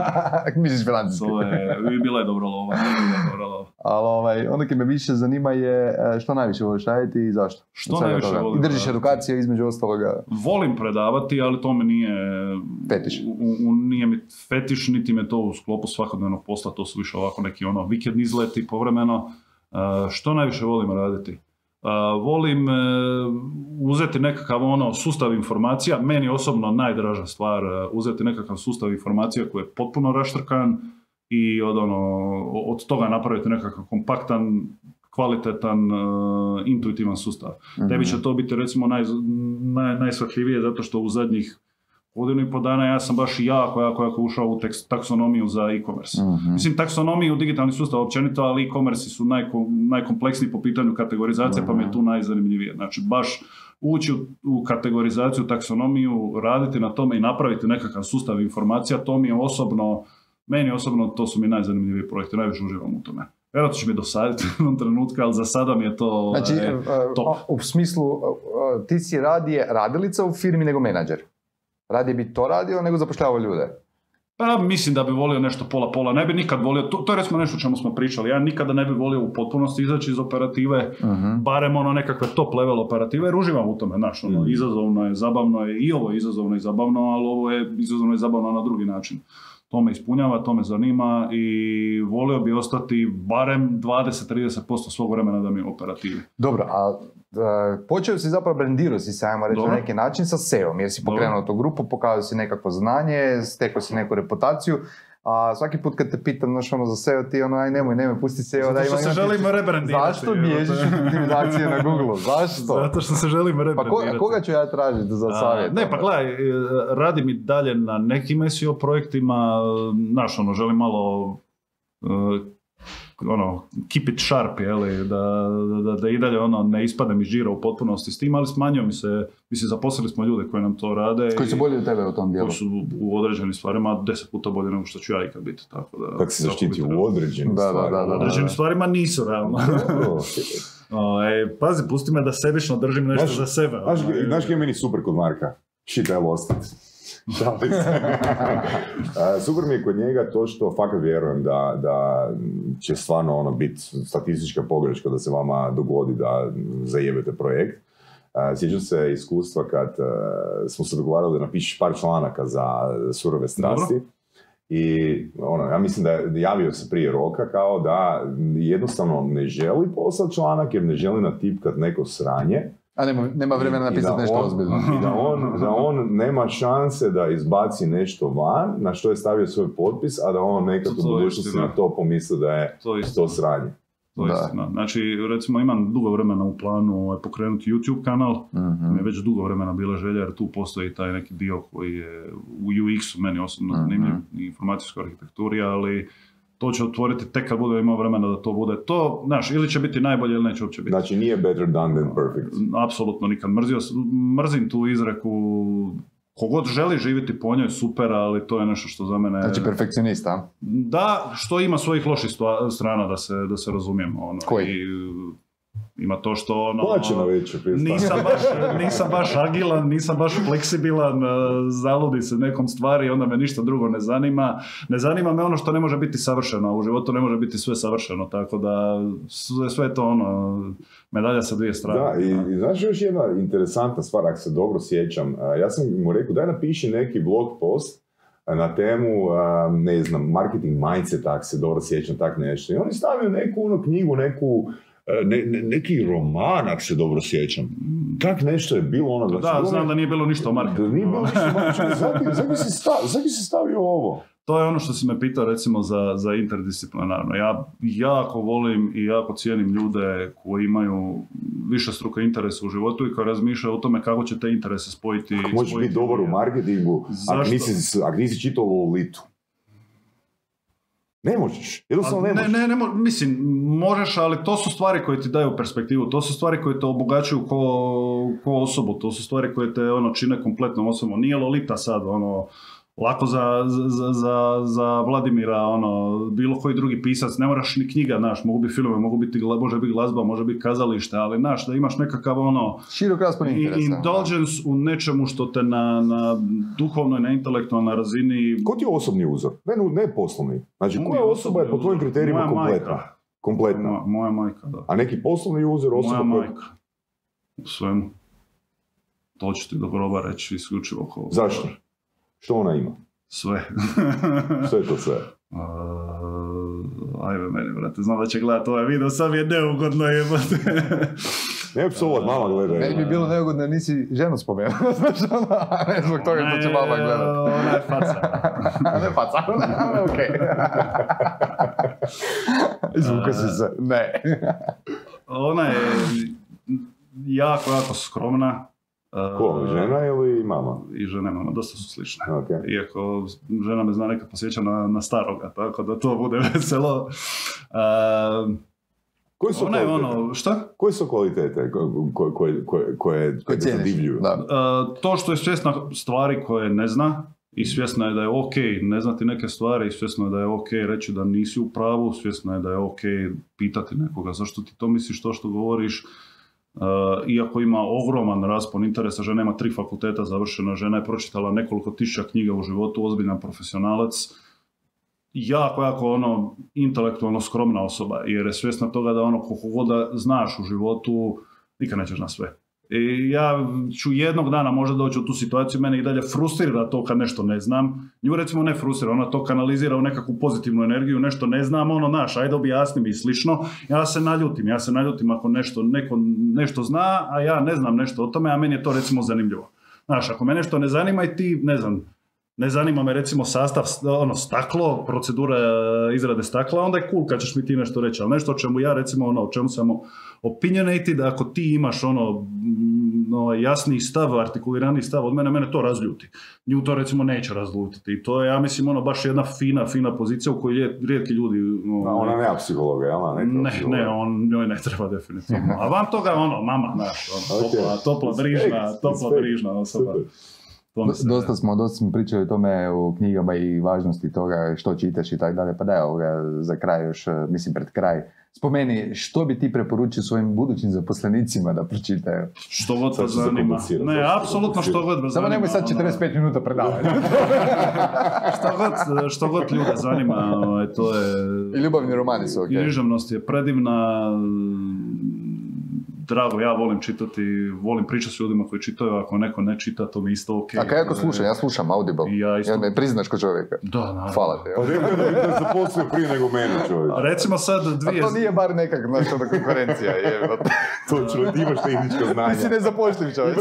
Misliš financijski. To je, bila je dobro lova. Bila je dobra lova. Ali ovaj, ono ki me više zanima je e, što najviše voliš raditi i zašto? Što najviše toga. volim I držiš edukacije između ostaloga. Volim predavati, ali to me nije... Fetiš. U, u- nije mi fetiš, niti me to u sklopu svakodnevnog posla, to su više ovako neki ono vikendni izleti povremeno. E, što najviše volim raditi? E, volim e, uzeti nekakav ono sustav informacija, meni osobno najdraža stvar, uzeti nekakav sustav informacija koji je potpuno raštrkan i od, ono, od toga napraviti nekakav kompaktan, kvalitetan, e, intuitivan sustav. Tebi će to biti recimo naj, naj, najshvatljivije zato što u zadnjih godinu i po dana ja sam baš jako, jako, jako ušao u tekst, taksonomiju za e-commerce. Mhm. Mislim, taksonomiju digitalni sustav općenito, ali e-commerce su najko, najkompleksniji po pitanju kategorizacije, pa mi je tu najzanimljivije. Znači, baš ući u, u kategorizaciju, taksonomiju, raditi na tome i napraviti nekakav sustav informacija, to mi je osobno, meni osobno, to su mi najzanimljiviji projekti, najviše uživam u tome. Vjerojatno će mi dosaditi u jednom trenutku, ali za sada mi je to... Znači, e, e, top. u smislu, ti si radije radilica u firmi nego menadžer. Radije bi to radio nego zapošljavao ljude. Pa mislim da bi volio nešto pola-pola, ne bi nikad volio, to, to je recimo nešto o čemu smo pričali, ja nikada ne bi volio u potpunosti izaći iz operative, Mhm. barem ono nekakve top level operative, jer uživam u tome, znaš, ono, Mm. izazovno je, zabavno je, i ovo je izazovno i zabavno, ali ovo je izazovno i zabavno na drugi način. To me ispunjava, to me zanima i volio bi ostati barem 20-30% svog vremena da mi je operativi. Dobro, a e, počeo si zapravo brandirao si se, ajmo reći Dobro. na neki način sa SEO-om, jer si Dobro. pokrenuo tu grupu, pokazao si nekakvo znanje, stekao si neku reputaciju, a svaki put kad te pitam, znaš, ono za SEO, ti ono, aj nemoj, nemoj, pusti SEO, da ima, ima ti- rebrandirati. Zašto bježiš od optimizacije na Google? Zašto? Zato što se želim Pa ko- rebrandirati. koga ću ja tražiti za savjet? Ne, pa gledaj, e, radim i dalje na nekim SEO projektima, znaš, ono, želim malo e, ono, keep it sharp, jeli, da, da, da i dalje ono, ne ispadnem iz žira u potpunosti s tim, ali smanjio mi se, mislim, zaposlili smo ljude koji nam to rade. Koji su bolji od tebe u tom dijelu? koji su u određenim stvarima deset puta bolje nego što ću ja ikad biti, tako da... Kako se zaštiti u određenim Da, da, stvarima. da, da, U određenim stvarima nisu, realno. Ovaj, pazi, pusti me da sebično držim nešto Znaš- za sebe. Znaš, ovaj. znaš kaj je meni super kod Marka? Shit, I lost super mi je kod njega to što fakat vjerujem da, da će stvarno ono biti statistička pogreška da se vama dogodi da zajebete projekt. Sjećam se iskustva kad e, smo se dogovarali da napišeš par članaka za surove strasti. I ono, ja mislim da je javio se prije roka kao da jednostavno ne želi poslati članak jer ne želi natipkat neko sranje. A nema, nema vremena napisati nešto on- ozbiljno. I da on, da on nema šanse da izbaci nešto van, na što je stavio svoj potpis, a da on nekad u To budućnosti istina. na to pomisli da je To to sranje. To je istina. Znači, recimo imam dugo vremena u planu ovaj, pokrenuti YouTube kanal. Mhm. Mi je već dugo vremena bila želja jer tu postoji taj neki dio koji je u UX-u meni osobno Mhm. zanimljiv i informacijskoj arhitekturi, ali to će otvoriti tek kad bude imao vremena da to bude. To, znaš, ili će biti najbolje ili neće uopće biti. Znači nije better done than perfect. Apsolutno nikad mrzio, mrzim tu izreku kogod želi živjeti po njoj super, ali to je nešto što za mene... Znači perfekcionista? Da, što ima svojih loših stva- strana da se, da se razumijemo. Ono, Koji? I, Ima to što ono... Prije svega. Nisam baš, nisam baš agilan, nisam baš fleksibilan, e, zaludi se nekom stvari, onda me ništa drugo ne zanima. Ne zanima me ono što ne može biti savršeno, a u životu ne može biti sve savršeno, tako da sve, sve to ono, medalja sa dvije strane. Da, i, i znaš još jedna interesantna stvar, ako se dobro sjećam, a, ja sam mu rekao daj napiši neki blog post a, na temu, ne znam, marketing mindset, ako se dobro sjećam, tak nešto. I on je stavio neku ono knjigu, neku, e, ne, ne- neki roman, ako se dobro sjećam. Tak nešto je bilo ono... Da, bilo znam ne- da nije bilo ništa o Da marketingu. nije bilo ništa marketinga. Zaki, zaki, si stavio, ovo? To je ono što si me pitao recimo za, za interdisciplinarno. Ja jako volim i jako cijenim ljude koji imaju više struke interesa u životu i koji razmišljaju o tome kako će te interese spojiti. Ako možeš spojiti biti dobar u marketingu, ako nisi, ako nisi čitao Lolitu. Ne možeš, jednostavno ne ne, možeš. ne, ne, mo- mislim, možeš, ali to su stvari koje ti daju perspektivu, to su stvari koje te obogaćuju ko, ko osobu, to su stvari koje te ono, čine kompletnom osobom. Nije Lolita sad, ono, lako za, za, za, za Vladimira, ono, bilo koji drugi pisac, ne moraš ni knjiga, znaš, mogu biti filmove, mogu biti, može biti glazba, može biti kazalište, ali znaš, da imaš nekakav ono, Širok raspon i- interesa. indulgence u nečemu što te na, na duhovnoj, na intelektualnoj razini Ko ti je osobni uzor? Ne, ne poslovni. Znači, koja osoba je po tvojim kriterijima Moja kompletna? majka. Kompletna. Moja, moja majka, da. A neki poslovni uzor, osoba Moja koja... majka. U svemu. To ću ti do groba reći isključivo ko... Zašto? Što ona ima? Sve. Što je to sve? Uh, ajme meni, brate, znam da će gledat ovaj video, sad mi je neugodno jebate. Ne psovat, mama gleda. Meni bi bilo neugodno da nisi ženu spomenuo, znaš ono, a ne zbog toga što će mama gledat. Ona je faca. Ne faca, okej. Izvuko si se, ne. Ona je jako, jako skromna. Ko, žena ili mama? I žena i mama, dosta su slične. Ok. Iako žena me zna nekad posjeća na, na staroga, tako da to bude veselo. Uh, Koji su ona je kvalitete? ono, šta? Koje su kvalitete ko- ko- koje, koje, koje, Ko te cijeniš? zadivljuju? Da. Uh, to što je svjesna stvari koje ne zna i svjesna je da je ok ne znati neke stvari i svjesna je da je ok reći da nisi u pravu, svjesna je da je ok pitati nekoga zašto ti to misliš to što govoriš. Uh, iako ima ogroman raspon interesa, žena ima tri fakulteta završena, žena je pročitala nekoliko tisuća knjiga u životu, ozbiljan profesionalac, jako, jako ono intelektualno skromna osoba, jer je svjesna toga da ono koliko god da znaš u životu, nikad nećeš na sve. I ja ću jednog dana možda doći u tu situaciju, mene i dalje frustrira to kad nešto ne znam. Nju recimo ne frustrira, ona to kanalizira u nekakvu pozitivnu energiju, nešto ne znam, ono naš, ajde objasni mi i slično. Ja se naljutim, ja se naljutim ako nešto, neko nešto zna, a ja ne znam nešto o tome, a meni je to recimo zanimljivo. Znaš, ako me nešto ne zanima i ti, ne znam, ne zanima me recimo sastav, ono, staklo, procedura e, izrade stakla, onda je cool kad ćeš mi ti nešto reći, ali nešto o čemu ja recimo, ono, o čemu sam opinionated, ako ti imaš ono, ovaj, jasni stav, artikulirani stav od mene, mene to razljuti. Nju to recimo neće razljutiti i to je, ja mislim, ono, baš jedna fina, fina pozicija u kojoj je- rijetki ljudi... A ovaj, Ona nema psihologa, jel? Ne, ne, psihologa. ne, on njoj ne treba definitivno. A van toga, ono, mama, znaš, ono, Ok. topla, topla, brižna, topla, brižna osoba. Super. To mi se- Dosta smo, dosta smo pričali o tome u knjigama i važnosti toga što čitaš i tako dalje. Pa da, ovoga, za kraj još, eh, mislim pred kraj. Spomeni, što bi ti preporučio svojim budućim zaposlenicima da pročitaju? Što god ću zanima. Ne, apsolutno što god Samo zanima. nemoj sad ono, 45 minuta predavanja. što, god, što god ljude zanima, ovaj, to je... I ljubavni romani su okej. Književnost je predivna, drago, ja volim čitati, volim pričati s ljudima koji čitaju, ako neko ne čita, to mi je isto ok. A kako slušam? Ja slušam Audible. I ja isto- I me priznaš ko čovjeka. Da, naravno. Hvala ti. Pa rekao je da bi te zaposlio prije nego mene, čovjek. A recimo sad A dvije... to nije bar nekak, znaš, onda konkurencija. Je, Točno, ti imaš tehnička znanja. ti si nezapošljiv čovjek.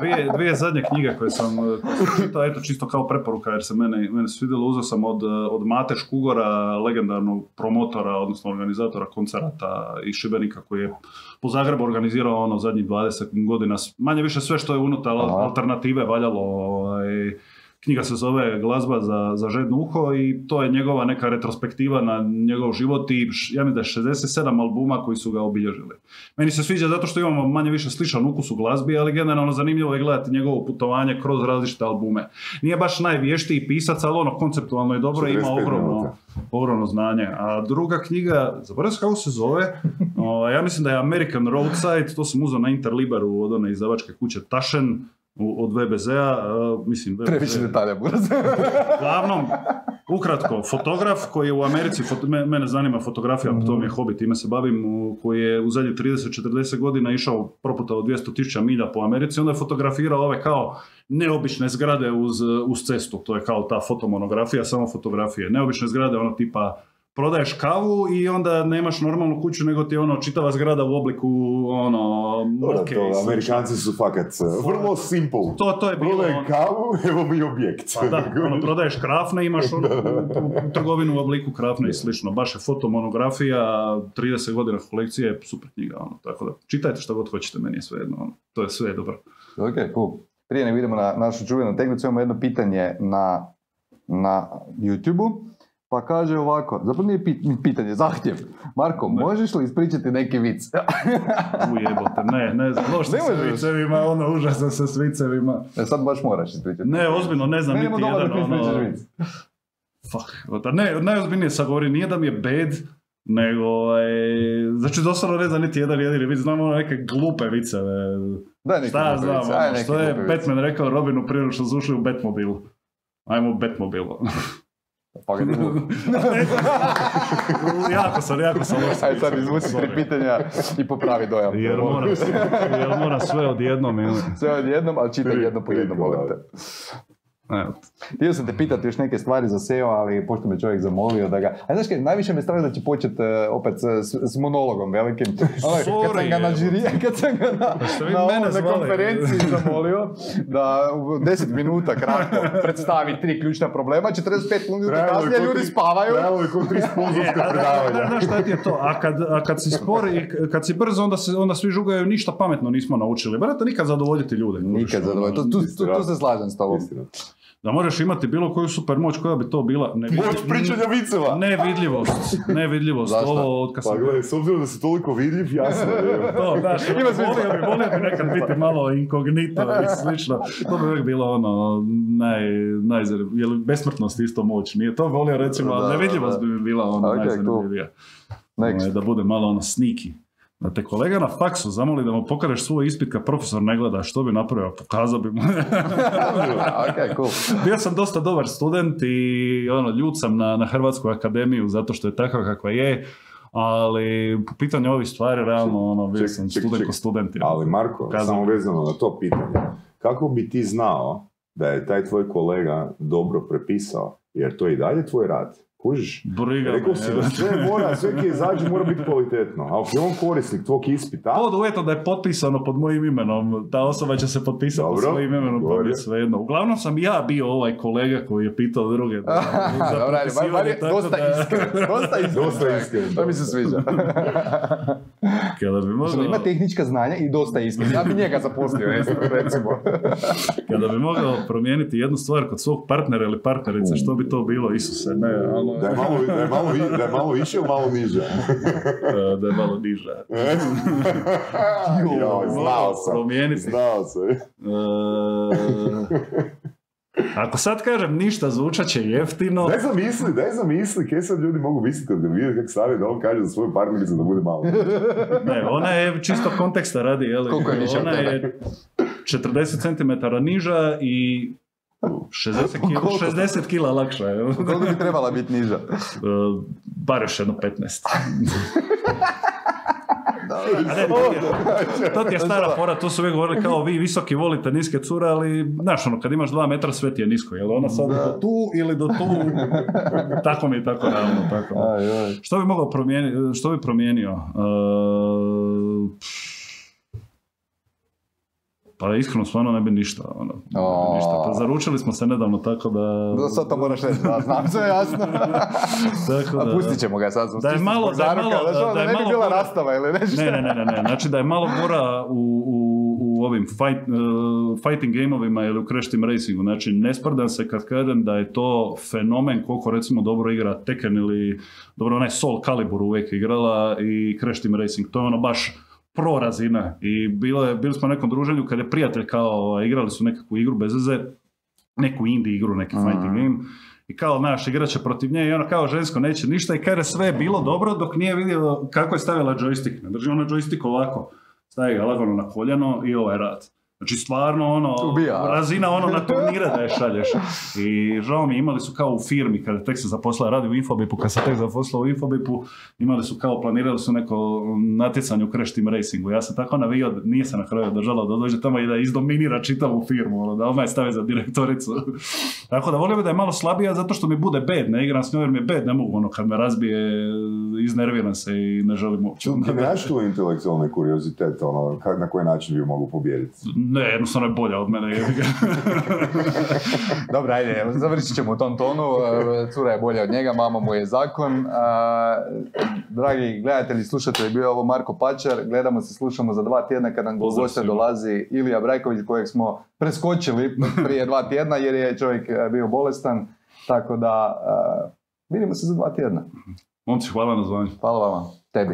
dvije, dvije zadnje knjige koje sam, koje sam čitao, eto čisto kao preporuka jer se mene, mene svidjelo, uzeo sam od, od Mate Škugora, legendarnog promotora, odnosno organizatora koncerata iz Šibenika koji je po Zagrebu organizirao ono zadnjih 20 godina, manje više sve što je unutar Aha. alternative valjalo, ovaj, knjiga se zove Glazba za, za žedno uho i to je njegova neka retrospektiva na njegov život i ja mislim da je 67 albuma koji su ga obilježili. Meni se sviđa zato što imamo manje više sličan ukus u glazbi, ali generalno zanimljivo je gledati njegovo putovanje kroz različite albume. Nije baš najvještiji pisac, ali ono konceptualno je dobro i ima 45 ogromno, ogromno znanje. A druga knjiga, zaboravio sam kako se zove, o, ja mislim da je American Roadside, to sam uzeo na Interliberu od one izdavačke kuće Tašen, od VBZ-a, e, mislim, VBZ. Previše detalja. Uglavnom, ukratko, fotograf koji je u Americi, foto- mene zanima fotografija, to mi je hobi, time se bavim, koji je u zadnjih 30-40 godina išao proputao 200 tisuća milja po Americi, onda je fotografirao ove kao neobične zgrade uz, uz cestu, to je kao ta fotomonografija, samo fotografije. Neobične zgrade, ono tipa prodaješ kavu i onda nemaš normalnu kuću, nego ti je ono čitava zgrada u obliku ono, moke. to. Amerikanci su fakat uh, vrlo simple. To, to je bilo Prodajem ono- kavu, evo mi objekt. Pa da, ono, prodaješ krafne, imaš ono, u, u trgovinu u obliku krafne i slično. Baš je fotomonografija, 30 godina kolekcije, super knjiga, ono, tako da čitajte što god hoćete, meni je sve jedno, ono, to je sve dobro. ok, cool. Prije nego idemo na našu čuvenu tehnicu, imamo jedno pitanje na, na YouTube-u. Pa kaže ovako, zapravo nije pit- pitanje, zahtjev. Marko, možeš li ispričati neki vic? Ujebote, ne, ne znam, loš Ne sam se možeš. vicevima, ono, užasan sa s vicevima. E, sad baš moraš ispričati. Ne, ozbiljno, ne znam Ne, niti jedan, ono, vic. fuck, da ne, najozbiljnije sad govorim, nije da mi je bad, nego, ovaj, znači doslovno ne znam niti jedan jedini vic, znam ono neke glupe viceve, Daj neki Šta ja glupi znam, vic, aj ono, što je. Batman rekao Robinu prije što su ušli u Batmobil. Ajmo u Batmobil. Pa ga jako sam, jako sam Aj sad izvuci tri pitanja i popravi dojam. Jer moram sve odjednom ili... Sve odjednom, ali čitaj jedno po tri jedno, molim te. Htio sam te pitati još neke stvari za SEO, ali pošto me čovjek zamolio da ga... A znaš kaj, najviše me strah da će početi opet s, s monologom velikim. Ono, kad sam ga na evo. žiri, kad sam ga na, na, na konferenciji zamolio da u 10 minuta kratko predstavi tri ključna problema, 45 minuta kasnije ljudi spavaju. Trebalo je ko tri sponzorska predavanja. Znaš šta ti je to? A kad, a kad si spor i kad si brz, onda, se, onda svi žugaju, ništa pametno nismo naučili. Brate, nikad zadovoljiti ljude. Nikad zadovoljno, tu, tu, tu, tu se slažem s tobom. Da možeš imati bilo koju super moć, koja bi to bila? Ne, Moć pričanja viceva. Nevidljivost. Nevidljivost. Zašto? Ovo od kad Pa sam gledaj, s obzirom da si toliko vidljiv, jasno je. To, znaš, volio bi, volio bi nekad biti malo inkognito i slično. To bi uvijek bilo ono, naj, najzanimljivije. Je li besmrtnost isto moć? Nije to volio recimo, ali nevidljivost bi bila ono Ok, najzanimljivija. Ovaj, Da bude malo ono sniki. Da te kolega na faksu zamoli da mu pokažeš svoj ispit kad profesor ne gleda što bi napravio, pokazao bi mu. ok, cool. Bio sam dosta dobar student i ono, ljut sam na, na Hrvatsku akademiju zato što je takva kakva je, ali po pitanju ovih stvari, realno, ono, bio sam student ko student. Ali Marko, samo vezano na to pitanje. Kako bi ti znao da je taj tvoj kolega dobro prepisao? Jer to je i dalje tvoj rad. Kužiš? Briga me, Rekao si da sve mora, sve ki izađe mora biti kvalitetno. A ako je on korisnik tvog ispita, Pod uvjetom da je potpisano pod mojim imenom, ta osoba će se potpisati pod svojim imenom, pa mi bolje. je svejedno. Uglavnom sam ja bio ovaj kolega koji je pitao druge. Da, za Dobro, ajde, bar, bar je dosta da- iskren. Dosta iskren. Dosta iskren. To mi se sviđa. Kada bi Znači, mogao, ima tehnička znanja i dosta iskren. Ja bi njega zaposlio, recimo. kada bi mogao promijeniti jednu stvar kod svog partnera ili partnerice, što bi to bilo, Isuse, ne, ali, da je malo, da je malo, vi- da je malo više ili malo niže? da je malo niža. Joj, znao sam. Promijeniti. Znao sam. E, ako sad kažem ništa, zvučat će jeftino. Daj zamisli, daj zamisli, kaj sad ljudi mogu misliti kad ga vide kako stavi da on kaže za svoju partnericu da bude malo. Ne, ona je čisto konteksta radi, je li? Koliko je Ona je 40 cm niža i 60 kila, Koliko? 60 kila lakša je. E, Koliko bi trebala biti niža? bar još jedno 15. A ne, to, ti je, je stara fora, to su uvijek govorili kao vi visoki volite niske cure, ali znaš ono, kad imaš dva metra sve ti je nisko, jel ona sad do tu ili do tu, tako mi je tako ravno, tako. Aj, aj. Što bi mogao promijeniti, što bi promijenio? E, Pa iskreno, stvarno ne bi ništa. Ono, ne bi ništa. Pa zaručili smo se nedavno, tako da... Da, sad to moraš reći, da, znam, sve jasno. Tako A da- pustit ćemo ga sad, Da je malo- da je malo- znaš, ono, da je ne bi malo bila gora- rastava ili nešto. Ne, ne, ne, ne, ne. Znači da je malo gora u, u, u ovim fight, uh, fighting gameovima ili u Crash Team Racingu. Znači ne sprdam se kad kažem da je to fenomen koliko recimo dobro igra Tekken ili dobro onaj Soul Calibur uvijek igrala i Crash Team Racing. To je ono baš pro razina i bilo je, bili smo na nekom druženju kad je prijatelj kao igrali su nekakvu igru bez veze, neku indie igru, neki fighting game i kao naš igrat će protiv nje i ono kao žensko neće ništa i kaže sve je bilo dobro dok nije vidio kako je stavila joystick. Ne drži ona joystick ovako, stavi ga lagano na koljeno i ovaj rad. Znači stvarno ono, Ubija. razina ono na turnire da je šalješ. I žao mi, imali su kao u firmi, kada tek se zaposlila, radi u Infobipu, kad se tek zaposlila u Infobipu, imali su kao, planirali su neko natjecanje u Crash Team Racingu. Ja sam tako navio, nije se na kraju održala da dođe tamo i da izdominira čitavu firmu, ono, da odmah je stave za direktoricu. tako da volio bi da je malo slabija zato što mi bude bed, ne igram s njom jer mi je bed, ne mogu ono kad me razbije, iznerviram se i ne želim uopće. Ti nemaš tu intelektualne kuriozitete, ono, na koji način bi mogu pobijediti? Ne, jednostavno je bolja od mene. Dobro, ajde, završit ćemo u tom tonu. E, Cura je bolja od njega, mama mu je zakon. A, dragi gledatelji, slušatelji, bio je ovo Marko Pačar. Gledamo se, slušamo za dva tjedna kad nam goste dolazi Ilija Brajković, kojeg smo preskočili prije dva tjedna jer je čovjek e, bio bolestan. Tako da, e, vidimo se za dva tjedna. Momci, hvala na zvanju. Hvala vama. Tebi.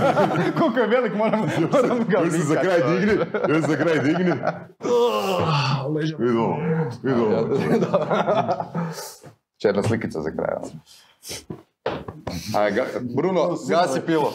Koliko je velik, moram, moram ga Još se za kraj digni, još za kraj digni. Vidi ovo, vidi ovo. Černa slikica za kraj. ono. Bruno, gasi pilo.